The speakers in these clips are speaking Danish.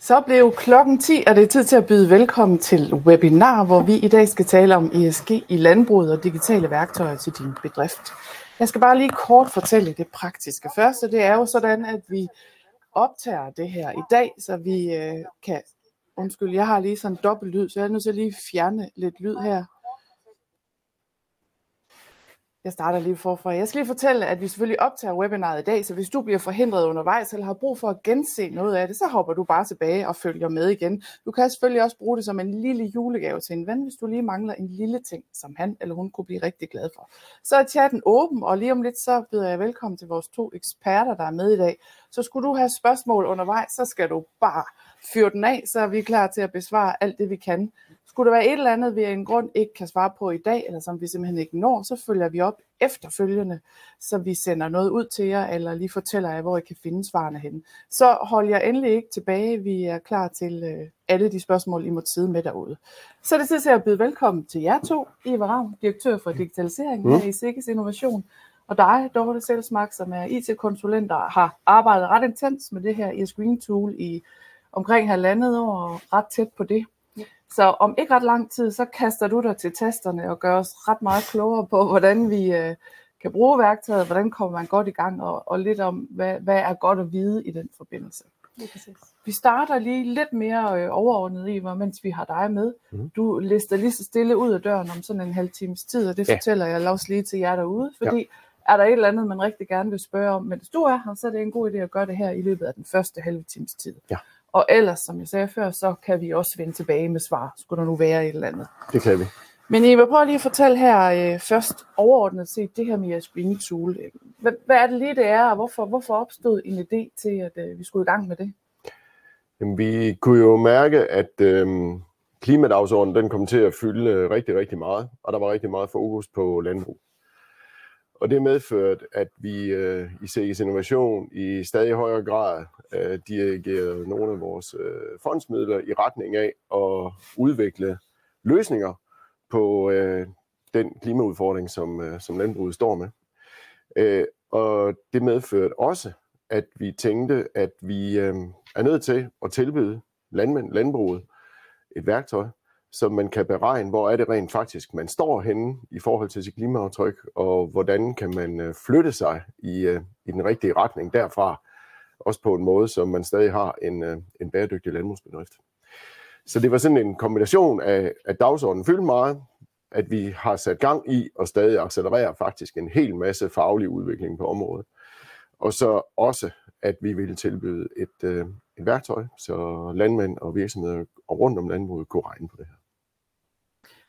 Så blev klokken 10, og det er tid til at byde velkommen til webinar, hvor vi i dag skal tale om ESG i landbruget og digitale værktøjer til din bedrift. Jeg skal bare lige kort fortælle det praktiske. Første, det er jo sådan, at vi optager det her i dag, så vi øh, kan... Undskyld, jeg har lige sådan en dobbelt lyd, så jeg er nødt til at lige fjerne lidt lyd her. Jeg starter lige forfra. Jeg skal lige fortælle, at vi selvfølgelig optager webinaret i dag, så hvis du bliver forhindret undervejs eller har brug for at gense noget af det, så hopper du bare tilbage og følger med igen. Du kan selvfølgelig også bruge det som en lille julegave til en ven, hvis du lige mangler en lille ting, som han eller hun kunne blive rigtig glad for. Så er chatten åben, og lige om lidt så byder jeg velkommen til vores to eksperter, der er med i dag. Så skulle du have spørgsmål undervejs, så skal du bare fyre den af, så er vi klar til at besvare alt det, vi kan. Skulle der være et eller andet, vi af en grund ikke kan svare på i dag, eller som vi simpelthen ikke når, så følger vi op efterfølgende, så vi sender noget ud til jer, eller lige fortæller jer, hvor I kan finde svarene hen. Så hold jer endelig ikke tilbage. Vi er klar til øh, alle de spørgsmål, I må sidde med derude. Så er det tid til at byde velkommen til jer to. Eva Ravn, direktør for digitalisering mm. i Sikkes Innovation, og dig, Dorte Selsmark, som er IT-konsulent, der har arbejdet ret intens med det her i Screen Tool i omkring halvandet år, og ret tæt på det. Så om ikke ret lang tid, så kaster du dig til tasterne og gør os ret meget klogere på, hvordan vi øh, kan bruge værktøjet, hvordan kommer man godt i gang, og, og lidt om, hvad, hvad er godt at vide i den forbindelse. Vi starter lige lidt mere øh, overordnet i, mens vi har dig med. Mm. Du lister lige så stille ud af døren om sådan en halv times tid, og det ja. fortæller jeg også lige til jer derude, fordi ja. er der et eller andet, man rigtig gerne vil spørge om, mens du er her, så er det en god idé at gøre det her i løbet af den første halve times tid. Ja. Og ellers, som jeg sagde før, så kan vi også vende tilbage med svar, skulle der nu være et eller andet. Det kan vi. Men Eva, prøv lige at fortælle her øh, først overordnet set det her med jeres screening tool. Hvad, hvad er det lige, det er, og hvorfor, hvorfor opstod en idé til, at øh, vi skulle i gang med det? Jamen, vi kunne jo mærke, at øh, klimadagsordenen den kom til at fylde rigtig, rigtig meget, og der var rigtig meget fokus på landbrug. Og det medførte, at vi øh, i CS Innovation i stadig højere grad øh, dirigerede nogle af vores øh, fondsmidler i retning af at udvikle løsninger på øh, den klimaudfordring, som, øh, som landbruget står med. Øh, og det medførte også, at vi tænkte, at vi øh, er nødt til at tilbyde landmænd, landbruget et værktøj, så man kan beregne, hvor er det rent faktisk, man står henne i forhold til sit klimaaftryk, og hvordan kan man øh, flytte sig i, øh, i den rigtige retning derfra, også på en måde, så man stadig har en, øh, en bæredygtig landbrugsbedrift. Så det var sådan en kombination af, at dagsordenen fyldte meget, at vi har sat gang i og stadig accelererer faktisk en hel masse faglig udvikling på området. Og så også, at vi ville tilbyde et, et værktøj, så landmænd og virksomheder rundt om landbruget kunne regne på det her.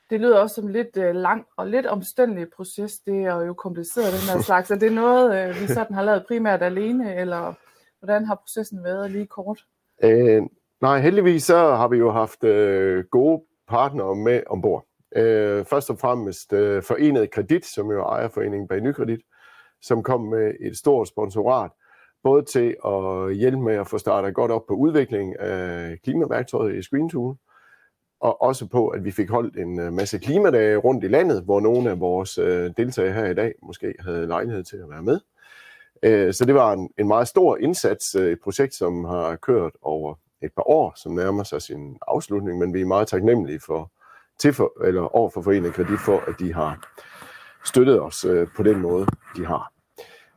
Det lyder også som lidt øh, lang og lidt omstændelig proces. Det er jo kompliceret, den her slags. Er det noget, øh, vi sådan har lavet primært alene, eller hvordan har processen været lige kort? Øh, nej, heldigvis så har vi jo haft øh, gode partnere med ombord. Øh, først og fremmest øh, Forenet Kredit, som jo er foreningen bag Nykredit, som kom med et stort sponsorat, både til at hjælpe med at få startet godt op på udvikling af klimaværktøjet i ScreenTool, og også på, at vi fik holdt en øh, masse klimadage rundt i landet, hvor nogle af vores øh, deltagere her i dag måske havde lejlighed til at være med. Øh, så det var en, en meget stor indsats, øh, et projekt, som har kørt over et par år, som nærmer sig sin afslutning, men vi er meget taknemmelige for, til for, eller over for Foreningen Kredit for, at de har støttet os øh, på den måde, de har.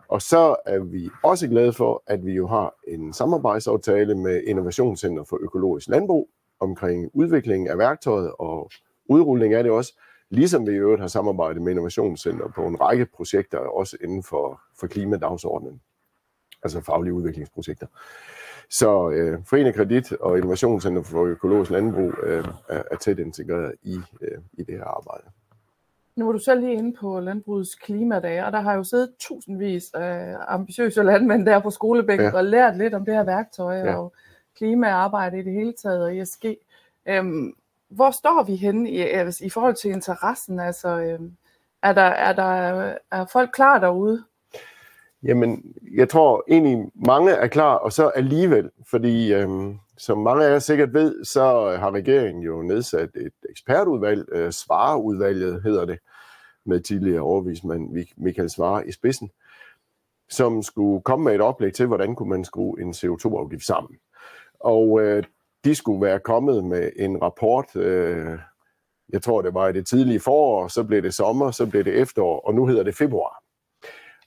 Og så er vi også glade for, at vi jo har en samarbejdsaftale med Innovationscenter for Økologisk Landbrug, omkring udviklingen af værktøjet og udrulling af det også, ligesom vi i øvrigt har samarbejdet med Innovationscenter på en række projekter, også inden for, for klimadagsordenen, altså faglige udviklingsprojekter. Så øh, Forening Kredit og Innovationscenter for Økologisk Landbrug øh, er, er tæt integreret i, øh, i det her arbejde. Nu er du selv lige inde på landbrugets klimadage, og der har jo siddet tusindvis af ambitiøse landmænd der på skolebænken ja. og lært lidt om det her værktøj ja. og klimaarbejde i det hele taget og ESG. Øhm, hvor står vi henne i, øh, i forhold til interessen? Altså, øhm, er, der, er, der, er folk klar derude? Jamen, jeg tror egentlig mange er klar, og så alligevel, fordi øhm, som mange af jer sikkert ved, så øh, har regeringen jo nedsat et ekspertudvalg, øh, Svareudvalget hedder det, med tidligere overvismand Michael Svare i spidsen, som skulle komme med et oplæg til, hvordan kunne man skrue en CO2-afgift sammen. Og øh, de skulle være kommet med en rapport, øh, jeg tror det var i det tidlige forår, så blev det sommer, så blev det efterår, og nu hedder det februar.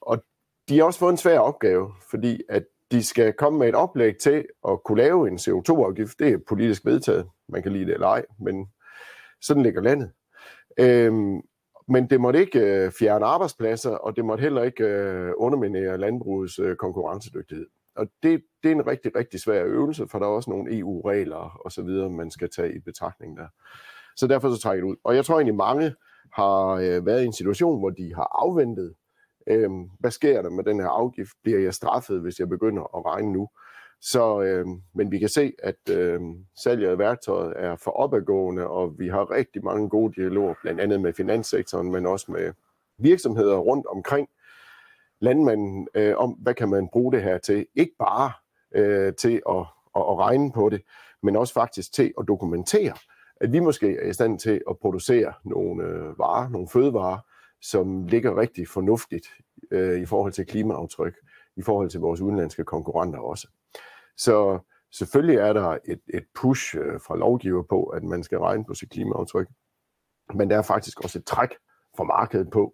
Og de har også fået en svær opgave, fordi at de skal komme med et oplæg til at kunne lave en CO2-afgift. Det er politisk vedtaget. Man kan lide det eller ej, men sådan ligger landet. Øhm, men det måtte ikke øh, fjerne arbejdspladser, og det måtte heller ikke øh, underminere landbrugets øh, konkurrencedygtighed. Og det, det er en rigtig, rigtig svær øvelse, for der er også nogle EU-regler og så videre, man skal tage i betragtning der. Så derfor så trækker det ud. Og jeg tror egentlig, mange har øh, været i en situation, hvor de har afventet, øh, hvad sker der med den her afgift? Bliver jeg straffet, hvis jeg begynder at regne nu? Så, øh, men vi kan se, at øh, salget af værktøjet er for opadgående, og vi har rigtig mange gode dialoger, blandt andet med finanssektoren, men også med virksomheder rundt omkring landmanden, øh, om hvad kan man bruge det her til. Ikke bare øh, til at, at, at regne på det, men også faktisk til at dokumentere, at vi måske er i stand til at producere nogle øh, varer, nogle fødevarer, som ligger rigtig fornuftigt øh, i forhold til klimaaftryk, i forhold til vores udenlandske konkurrenter også. Så selvfølgelig er der et, et push øh, fra lovgiver på, at man skal regne på sit klimaaftryk, men der er faktisk også et træk fra markedet på,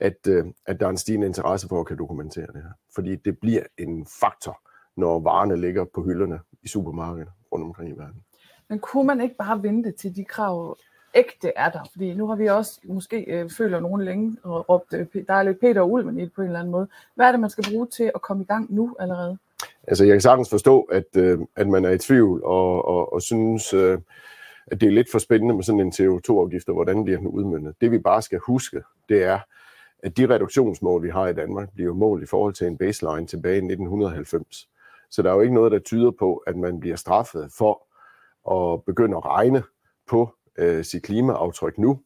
at, øh, at der er en stigende interesse for at kan dokumentere det her. Fordi det bliver en faktor, når varerne ligger på hylderne i supermarkedet rundt omkring i verden. Men kunne man ikke bare vente til de krav ægte er der? Fordi nu har vi også måske øh, føler nogen længe og råbt, øh, der er lidt Peter Ulven i det på en eller anden måde. Hvad er det, man skal bruge til at komme i gang nu allerede? Altså, jeg kan sagtens forstå, at, øh, at man er i tvivl og, og, og synes, øh, at det er lidt for spændende med sådan en CO2-afgift, og hvordan bliver den udmyndet. Det vi bare skal huske, det er, at de reduktionsmål, vi har i Danmark, bliver målt i forhold til en baseline tilbage i 1990. Så der er jo ikke noget, der tyder på, at man bliver straffet for at begynde at regne på øh, sit klimaaftryk nu.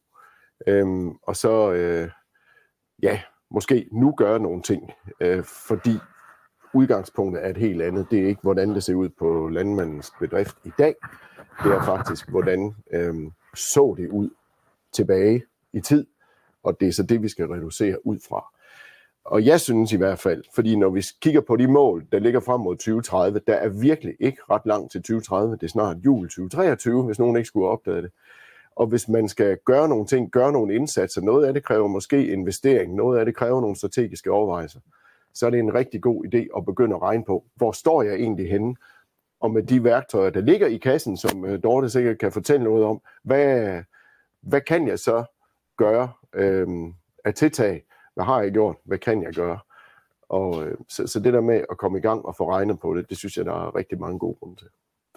Øhm, og så, øh, ja, måske nu gøre nogle ting, øh, fordi udgangspunktet er et helt andet. Det er ikke, hvordan det ser ud på landmandens bedrift i dag. Det er faktisk, hvordan øh, så det ud tilbage i tid, og det er så det, vi skal reducere ud fra. Og jeg synes i hvert fald, fordi når vi kigger på de mål, der ligger frem mod 2030, der er virkelig ikke ret langt til 2030. Det er snart jul 2023, hvis nogen ikke skulle opdage det. Og hvis man skal gøre nogle ting, gøre nogle indsatser, noget af det kræver måske investering, noget af det kræver nogle strategiske overvejelser, så er det en rigtig god idé at begynde at regne på, hvor står jeg egentlig henne? Og med de værktøjer, der ligger i kassen, som øh, Dorte sikkert kan fortælle noget om, hvad, hvad kan jeg så gøre øh, af tiltag? Hvad har jeg gjort? Hvad kan jeg gøre? Og, øh, så, så det der med at komme i gang og få regnet på det, det synes jeg, der er rigtig mange gode grunde til.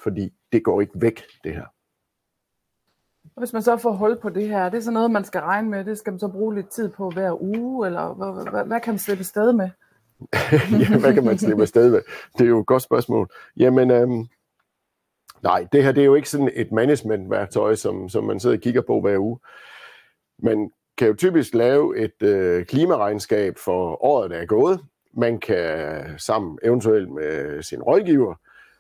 Fordi det går ikke væk, det her. Hvis man så får hold på det her, det er så noget, man skal regne med. Det skal man så bruge lidt tid på hver uge, eller hvad, hvad, hvad kan man slippe sted med? ja, hvad kan man slippe afsted med? Det er jo et godt spørgsmål. Jamen, øhm, nej, det her det er jo ikke sådan et managementværktøj, som, som man sidder og kigger på hver uge. Man kan jo typisk lave et øh, klimaregnskab for året, der er gået. Man kan sammen eventuelt med sin rådgiver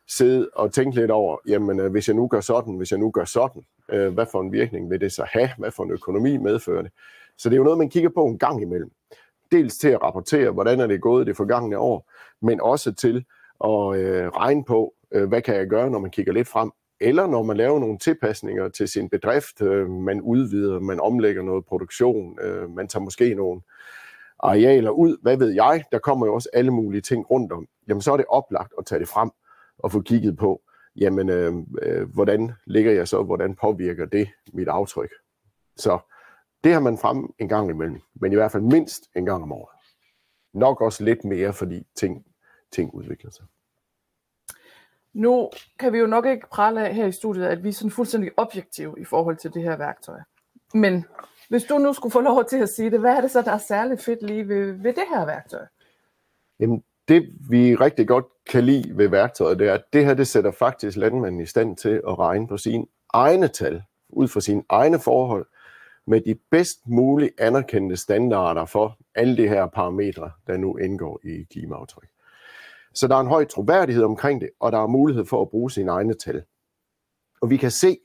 sidde og tænke lidt over, jamen øh, hvis jeg nu gør sådan, hvis jeg nu gør sådan, øh, hvad for en virkning vil det så have? Hvad for en økonomi medfører det? Så det er jo noget, man kigger på en gang imellem dels til at rapportere, hvordan er det gået det forgangne år, men også til at øh, regne på, øh, hvad kan jeg gøre, når man kigger lidt frem, eller når man laver nogle tilpasninger til sin bedrift, øh, man udvider, man omlægger noget produktion, øh, man tager måske nogle arealer ud, hvad ved jeg, der kommer jo også alle mulige ting rundt om, jamen så er det oplagt at tage det frem og få kigget på, jamen øh, øh, hvordan ligger jeg så, hvordan påvirker det mit aftryk. Så det har man frem en gang imellem, men i hvert fald mindst en gang om året. Nok også lidt mere, fordi ting, ting udvikler sig. Nu kan vi jo nok ikke prale af her i studiet, at vi er sådan fuldstændig objektive i forhold til det her værktøj. Men hvis du nu skulle få lov til at sige det, hvad er det så, der er særligt fedt lige ved, ved det her værktøj? Jamen, det vi rigtig godt kan lide ved værktøjet, det er, at det her det sætter faktisk landmanden i stand til at regne på sine egne tal, ud fra sine egne forhold, med de bedst mulige anerkendte standarder for alle de her parametre, der nu indgår i klimaaftryk. Så der er en høj troværdighed omkring det, og der er mulighed for at bruge sine egne tal. Og vi kan se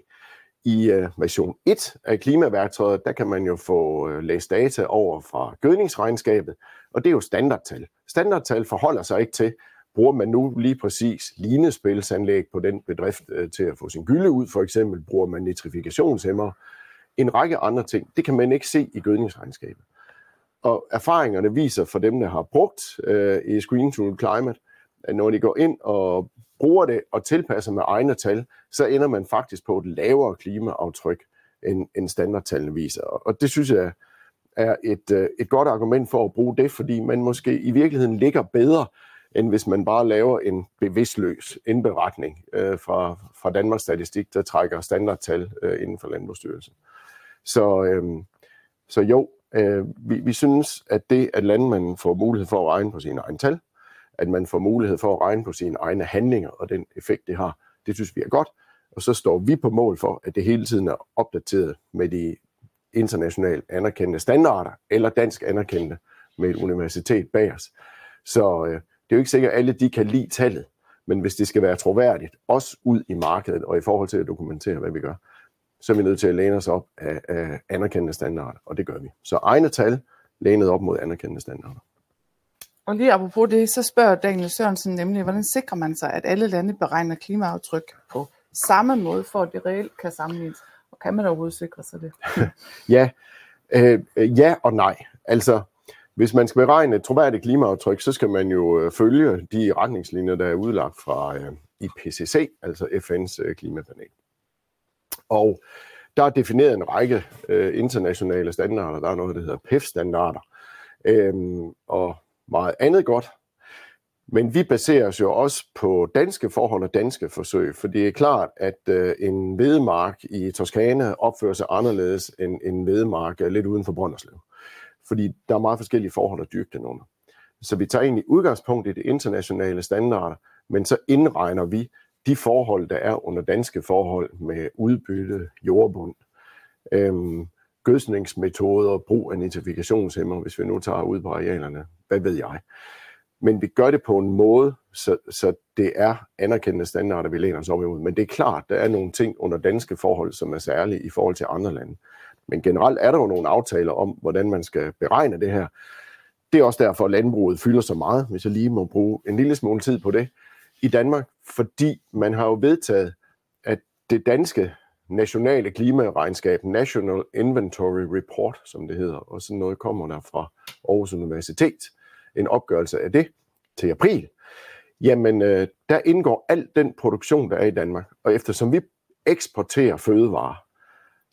i øh, version 1 af klimaværktøjet, der kan man jo få uh, læst data over fra gødningsregnskabet, og det er jo standardtal. Standardtal forholder sig ikke til, bruger man nu lige præcis linespilsanlæg på den bedrift øh, til at få sin gylde ud, for eksempel bruger man nitrifikationshæmmer, en række andre ting. Det kan man ikke se i gødningsregnskabet. Og erfaringerne viser for dem, der har brugt øh, i Screen to Climate, når de går ind og bruger det og tilpasser med egne tal, så ender man faktisk på et lavere klimaaftryk, end, end standardtallene viser. Og det synes jeg er et, øh, et godt argument for at bruge det, fordi man måske i virkeligheden ligger bedre, end hvis man bare laver en bevidstløs indberetning øh, fra, fra Danmarks Statistik, der trækker standardtal øh, inden for Landbrugsstyrelsen. Så, øh, så jo, øh, vi, vi synes, at det, at landmanden får mulighed for at regne på sine egne tal, at man får mulighed for at regne på sine egne handlinger og den effekt, det har, det synes vi er godt. Og så står vi på mål for, at det hele tiden er opdateret med de internationalt anerkendte standarder, eller dansk anerkendte med et universitet bag os. Så øh, det er jo ikke sikkert, at alle de kan lide tallet, men hvis det skal være troværdigt, også ud i markedet og i forhold til at dokumentere, hvad vi gør, så er vi nødt til at læne os op af, af anerkendte standarder, og det gør vi. Så egne tal lænet op mod anerkendte standarder. Og lige apropos det, så spørger Daniel Sørensen nemlig, hvordan sikrer man sig, at alle lande beregner klimaaftryk på samme måde, for at det reelt kan sammenlignes? Og kan man overhovedet sikre sig det? ja, øh, øh, ja og nej. Altså, hvis man skal beregne et troværdigt klimaaftryk, så skal man jo øh, følge de retningslinjer, der er udlagt fra øh, IPCC, altså FN's øh, klimapanel. Og der er defineret en række øh, internationale standarder. Der er noget, der hedder PEF-standarder, øhm, og meget andet godt. Men vi baserer os jo også på danske forhold og danske forsøg, for det er klart, at øh, en vedemark i Toskana opfører sig anderledes end en vedemark øh, lidt uden for Brønderslev. Fordi der er meget forskellige forhold at dyrke den under. Så vi tager egentlig udgangspunkt i det internationale standarder, men så indregner vi de forhold, der er under danske forhold med udbytte, jordbund, øhm, gødsningsmetoder, brug af nitrifikationshæmmer, hvis vi nu tager ud på arealerne, hvad ved jeg. Men vi gør det på en måde, så, så det er anerkendte standarder, vi læner os op imod. Men det er klart, der er nogle ting under danske forhold, som er særlige i forhold til andre lande. Men generelt er der jo nogle aftaler om, hvordan man skal beregne det her. Det er også derfor, at landbruget fylder så meget, hvis jeg lige må bruge en lille smule tid på det i Danmark, fordi man har jo vedtaget, at det danske nationale klimaregnskab, National Inventory Report, som det hedder, og sådan noget kommer der fra Aarhus Universitet, en opgørelse af det til april, jamen øh, der indgår al den produktion, der er i Danmark. Og eftersom vi eksporterer fødevarer,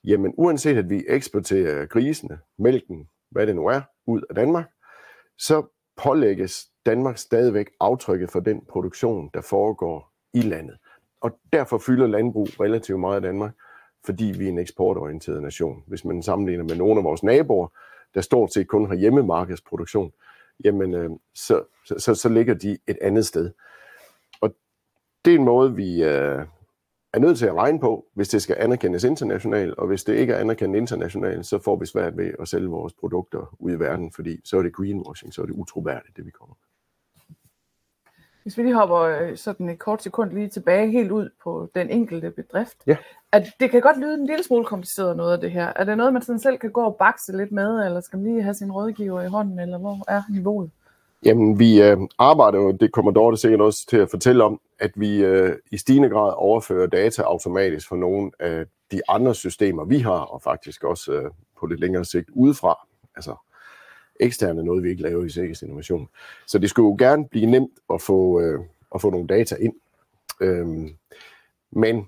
jamen uanset at vi eksporterer grisene, mælken, hvad det nu er, ud af Danmark, så pålægges Danmark stadigvæk aftrykket for den produktion, der foregår i landet. Og derfor fylder landbrug relativt meget i Danmark, fordi vi er en eksportorienteret nation. Hvis man sammenligner med nogle af vores naboer, der stort set kun har hjemmemarkedsproduktion, jamen øh, så, så, så ligger de et andet sted. Og det er en måde, vi øh, er nødt til at regne på, hvis det skal anerkendes internationalt, og hvis det ikke er anerkendt internationalt, så får vi svært ved at sælge vores produkter ud i verden, fordi så er det greenwashing, så er det utroværdigt, det vi kommer med. Hvis vi lige hopper øh, sådan et kort sekund lige tilbage helt ud på den enkelte bedrift. Ja. At det kan godt lyde en lille smule kompliceret noget af det her. Er det noget, man sådan selv kan gå og bakse lidt med, eller skal man lige have sin rådgiver i hånden, eller hvor er niveauet? Jamen, vi øh, arbejder jo, det kommer Dorte sikkert også til at fortælle om, at vi øh, i stigende grad overfører data automatisk fra nogle af de andre systemer, vi har, og faktisk også øh, på lidt længere sigt udefra. Altså eksterne noget, vi ikke laver i Sikkes Innovation. Så det skulle jo gerne blive nemt at få, øh, at få nogle data ind. Øhm, men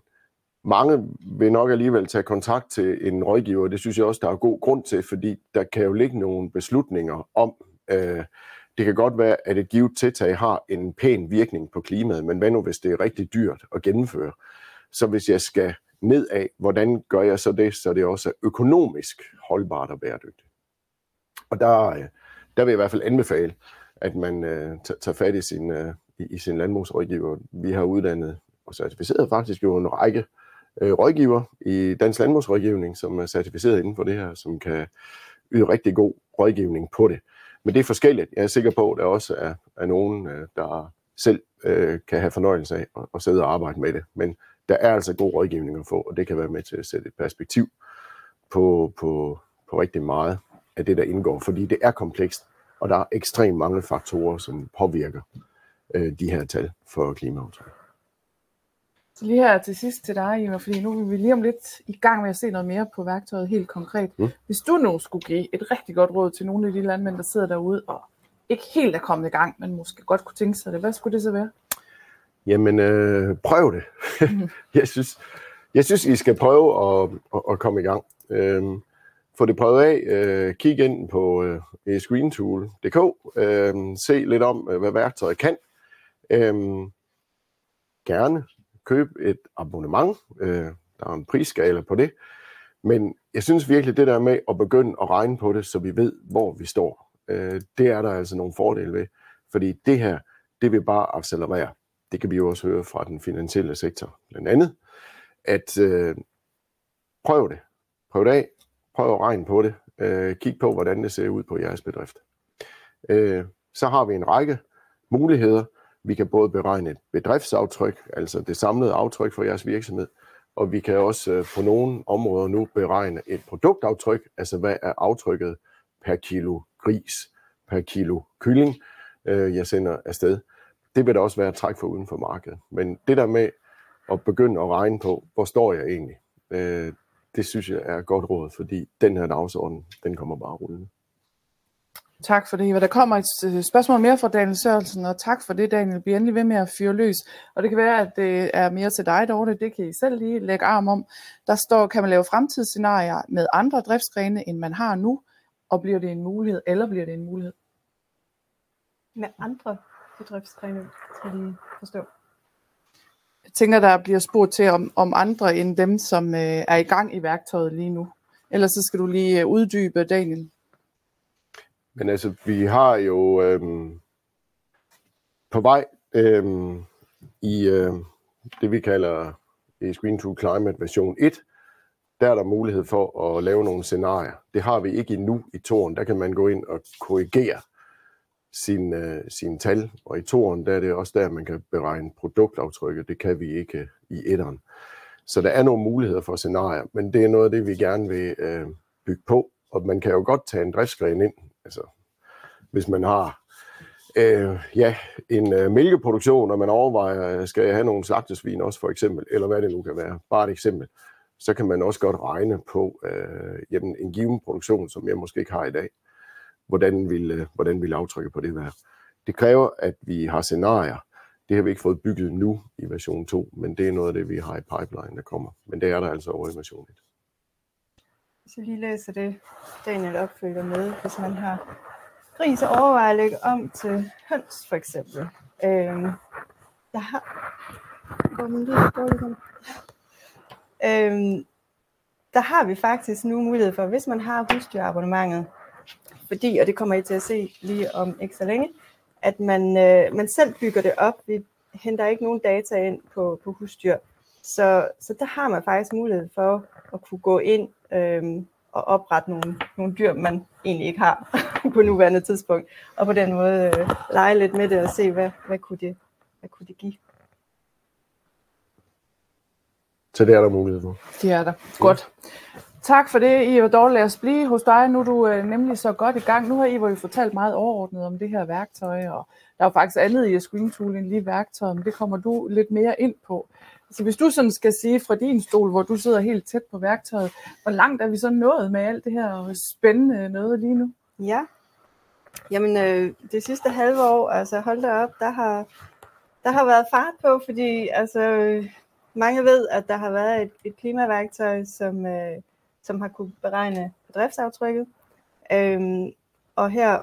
mange vil nok alligevel tage kontakt til en rådgiver, det synes jeg også, der er god grund til, fordi der kan jo ligge nogle beslutninger om, øh, det kan godt være, at et givet tiltag har en pæn virkning på klimaet, men hvad nu, hvis det er rigtig dyrt at gennemføre? Så hvis jeg skal ned af, hvordan gør jeg så det, så det også er økonomisk holdbart og bæredygtigt? Og der, øh, der vil jeg i hvert fald anbefale, at man øh, tager fat i sin, øh, i, i sin landbrugsrådgiver. Vi har uddannet og certificeret faktisk jo en række øh, rådgiver i Dansk Landbrugsrådgivning, som er certificeret inden for det her, som kan yde rigtig god rådgivning på det. Men det er forskelligt. Jeg er sikker på, at der også er, er nogen, øh, der selv øh, kan have fornøjelse af at, at sidde og arbejde med det. Men der er altså god rådgivning at få, og det kan være med til at sætte et perspektiv på, på, på rigtig meget af det, der indgår, fordi det er komplekst, og der er ekstremt mange faktorer, som påvirker øh, de her tal for klimaaftryk. Så lige her til sidst til dig, Ivar, fordi nu er vi lige om lidt i gang med at se noget mere på værktøjet helt konkret. Mm. Hvis du nu skulle give et rigtig godt råd til nogle af de landmænd, der sidder derude og ikke helt er kommet i gang, men måske godt kunne tænke sig det, hvad skulle det så være? Jamen, øh, prøv det. Mm. jeg, synes, jeg synes, I skal prøve at, at, at komme i gang. Øh, få det prøvet af. Øh, kig ind på øh, screentool.dk. Øh, se lidt om, øh, hvad værktøjet kan. Øh, gerne køb et abonnement. Øh, der er en prisskala på det. Men jeg synes virkelig, det der med at begynde at regne på det, så vi ved, hvor vi står, øh, det er der altså nogle fordele ved. Fordi det her, det vil bare accelerere. Det kan vi jo også høre fra den finansielle sektor, blandt andet. At øh, prøv det. Prøv det af. Prøv at regne på det. Øh, kig på, hvordan det ser ud på jeres bedrift. Øh, så har vi en række muligheder. Vi kan både beregne et bedriftsaftryk, altså det samlede aftryk for jeres virksomhed, og vi kan også øh, på nogle områder nu beregne et produktaftryk, altså hvad er aftrykket per kilo gris, per kilo kylling, øh, jeg sender afsted. Det vil der også være et træk for uden for markedet. Men det der med at begynde at regne på, hvor står jeg egentlig, øh, det synes jeg er et godt råd, fordi den her dagsorden, den kommer bare rullende. Tak for det, Der kommer et øh, spørgsmål mere fra Daniel Sørensen, og tak for det, Daniel. Bliv endelig ved med at fyre løs. Og det kan være, at det er mere til dig, Dorte. Det kan I selv lige lægge arm om. Der står, kan man lave fremtidsscenarier med andre driftsgrene, end man har nu? Og bliver det en mulighed, eller bliver det en mulighed? Med andre driftsgrene, skal de forstå. Jeg tænker, der bliver spurgt til om, om andre end dem, som øh, er i gang i værktøjet lige nu. Ellers så skal du lige øh, uddybe, Daniel. Men altså, vi har jo øh, på vej øh, i øh, det, vi kalder i Screen to Climate version 1, der er der mulighed for at lave nogle scenarier. Det har vi ikke endnu i toren. Der kan man gå ind og korrigere sin, øh, sin tal, og i toren der er det også der, man kan beregne produktaftrykket. Det kan vi ikke øh, i etteren. Så der er nogle muligheder for scenarier, men det er noget af det, vi gerne vil øh, bygge på. Og man kan jo godt tage en driftsgren ind, Altså, hvis man har øh, ja, en øh, mælkeproduktion, og man overvejer, øh, skal jeg have nogle slagtesvin også for eksempel, eller hvad det nu kan være, bare et eksempel, så kan man også godt regne på øh, jamen, en given produktion, som jeg måske ikke har i dag. Hvordan vil, øh, hvordan vil aftrykket på det være? Det kræver, at vi har scenarier. Det har vi ikke fået bygget nu i version 2, men det er noget af det, vi har i pipeline, der kommer. Men det er der altså over i version 1. Hvis jeg lige læser det, Daniel opfølger med, hvis man har gris og overvejer at lægge om til høns for eksempel. Øhm, jeg har... Går man lige dårligt øhm, der har vi faktisk nu mulighed for, hvis man har husdyrabonnementet, fordi, og det kommer I til at se lige om ikke så længe, at man, øh, man selv bygger det op. Vi henter ikke nogen data ind på, på husdyr. Så, så der har man faktisk mulighed for at kunne gå ind øhm, og oprette nogle, nogle dyr, man egentlig ikke har på nuværende tidspunkt. Og på den måde øh, lege lidt med det og se, hvad, hvad, kunne det, hvad kunne det give. Så det er der mulighed for. Det er der. Godt. Tak for det, Ivo Dog Lad os blive hos dig. Nu er du øh, nemlig så godt i gang. Nu har Ivo jo fortalt meget overordnet om det her værktøj, og der er jo faktisk andet i Screen Tool end lige værktøjet, men det kommer du lidt mere ind på. Så hvis du sådan skal sige fra din stol, hvor du sidder helt tæt på værktøjet, hvor langt er vi så nået med alt det her spændende noget lige nu? Ja, jamen øh, det sidste halve år, altså hold da op, der har, der har været fart på, fordi altså, øh, mange ved, at der har været et, et klimaværktøj, som, øh, som har kunne beregne bedriftsaftrykket. Øhm, og her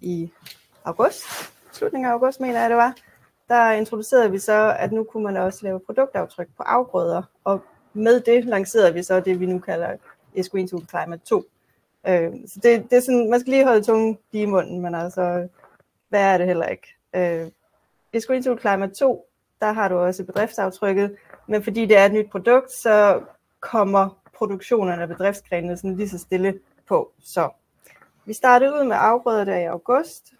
i august, slutningen af august mener jeg det var, der introducerede vi så, at nu kunne man også lave produktaftryk på afgrøder, og med det lancerede vi så det, vi nu kalder Esqueen to Climate 2. Øh, så det, det er sådan, man skal lige holde tungen i munden, men altså, hvad er det heller ikke? Øh, Esqueen to Climate 2, der har du også bedriftsaftrykket, men fordi det er et nyt produkt, så kommer produktionerne af bedriftsgrenene sådan lige så stille på. Så vi startede ud med afgrøder der i august,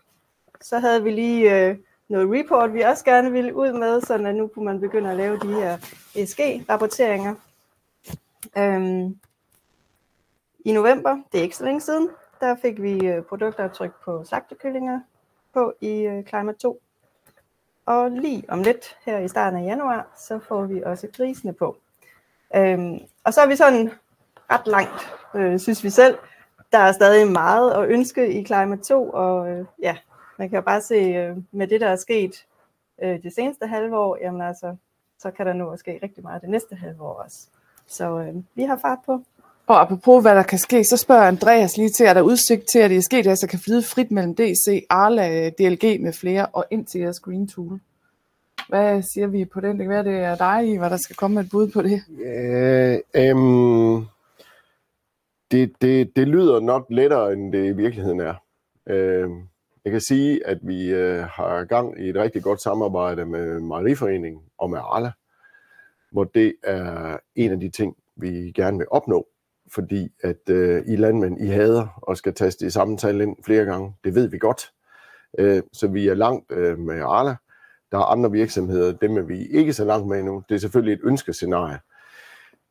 så havde vi lige øh, noget report, vi også gerne ville ud med, så at nu kunne man begynde at lave de her ESG-rapporteringer. Øhm, I november, det er ikke så længe siden, der fik vi øh, produktaftryk på slagtekyllinger på i øh, Climate 2. og lige om lidt her i starten af januar, så får vi også grisene på. Øhm, og så er vi sådan ret langt, øh, synes vi selv. Der er stadig meget at ønske i Climate 2, og øh, ja, man kan jo bare se øh, med det, der er sket øh, det seneste halve år, jamen altså, så kan der nu også ske rigtig meget det næste halve år også. Så øh, vi har fart på. Og apropos hvad der kan ske, så spørger Andreas lige til, er der udsigt til, at ESG så kan flyde frit mellem DC, Arla, DLG med flere og ind til jeres Green Tool? Hvad siger vi på den? Det kan være, det er dig, hvad der skal komme med et bud på det. Øh, øhm, det, det, det lyder nok lettere, end det i virkeligheden er. Øh, jeg kan sige, at vi øh, har gang i et rigtig godt samarbejde med Mejeriforeningen og med Arla, hvor det er en af de ting, vi gerne vil opnå. Fordi at øh, I landmænd, I hader og skal taste det samme tal ind flere gange. Det ved vi godt. Øh, så vi er langt øh, med Arla. Der er andre virksomheder, dem er vi ikke så langt med endnu. Det er selvfølgelig et ønskescenarie.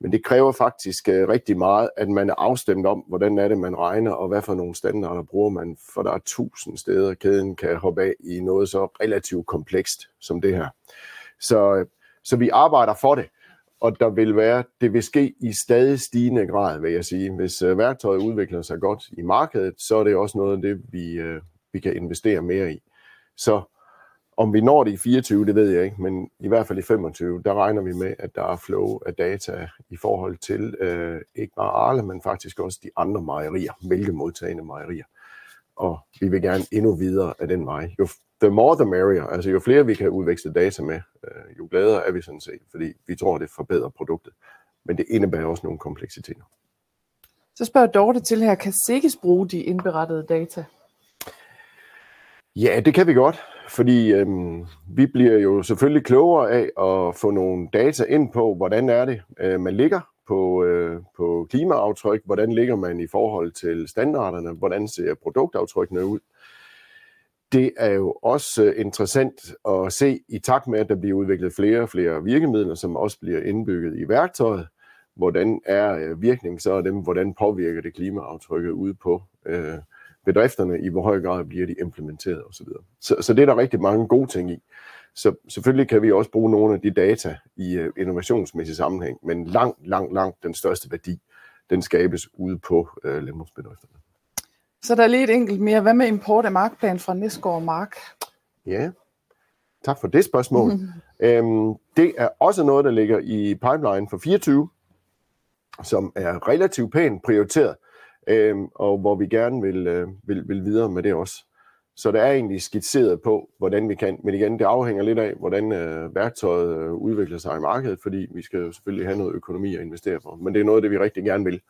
Men det kræver faktisk øh, rigtig meget, at man er afstemt om, hvordan er det, man regner, og hvad for nogle standarder bruger man, for der er tusind steder, kæden kan hoppe af i noget så relativt komplekst som det her. Så, øh, så vi arbejder for det, og der vil være, det vil ske i stadig stigende grad, vil jeg sige. Hvis øh, værktøjet udvikler sig godt i markedet, så er det også noget af det, vi, øh, vi kan investere mere i. Så om vi når det i 24, det ved jeg ikke, men i hvert fald i 25, der regner vi med, at der er flow af data i forhold til øh, ikke bare Arle, men faktisk også de andre mejerier, mælkemodtagende mejerier. Og vi vil gerne endnu videre af den vej. Jo, the more the merrier, altså jo flere vi kan udveksle data med, øh, jo gladere er vi sådan set, fordi vi tror, det forbedrer produktet. Men det indebærer også nogle kompleksiteter. Så spørger Dorte til her, kan Sikkes bruge de indberettede data? Ja, det kan vi godt, fordi øhm, vi bliver jo selvfølgelig klogere af at få nogle data ind på, hvordan er det, øh, man ligger på, øh, på klimaaftryk, hvordan ligger man i forhold til standarderne, hvordan ser produktaftrykkene ud. Det er jo også øh, interessant at se i takt med, at der bliver udviklet flere og flere virkemidler, som også bliver indbygget i værktøjet. Hvordan er øh, virkningen så af dem, hvordan påvirker det klimaaftrykket ude på øh, bedrifterne, i hvor høj grad bliver de implementeret osv. Så, så det er der rigtig mange gode ting i. Så selvfølgelig kan vi også bruge nogle af de data i uh, innovationsmæssig sammenhæng, men langt, langt, langt den største værdi, den skabes ude på uh, landbrugsbedrifterne. Så der er lige et enkelt mere. Hvad med import af markplan fra Næsgaard Mark? Ja, tak for det spørgsmål. øhm, det er også noget, der ligger i pipeline for 24, som er relativt pænt prioriteret øh, og hvor vi gerne vil, øh, vil, vil videre med det også. Så det er egentlig skitseret på, hvordan vi kan, men igen, det afhænger lidt af, hvordan øh, værktøjet øh, udvikler sig i markedet, fordi vi skal jo selvfølgelig have noget økonomi at investere på. Men det er noget af det, vi rigtig gerne vil.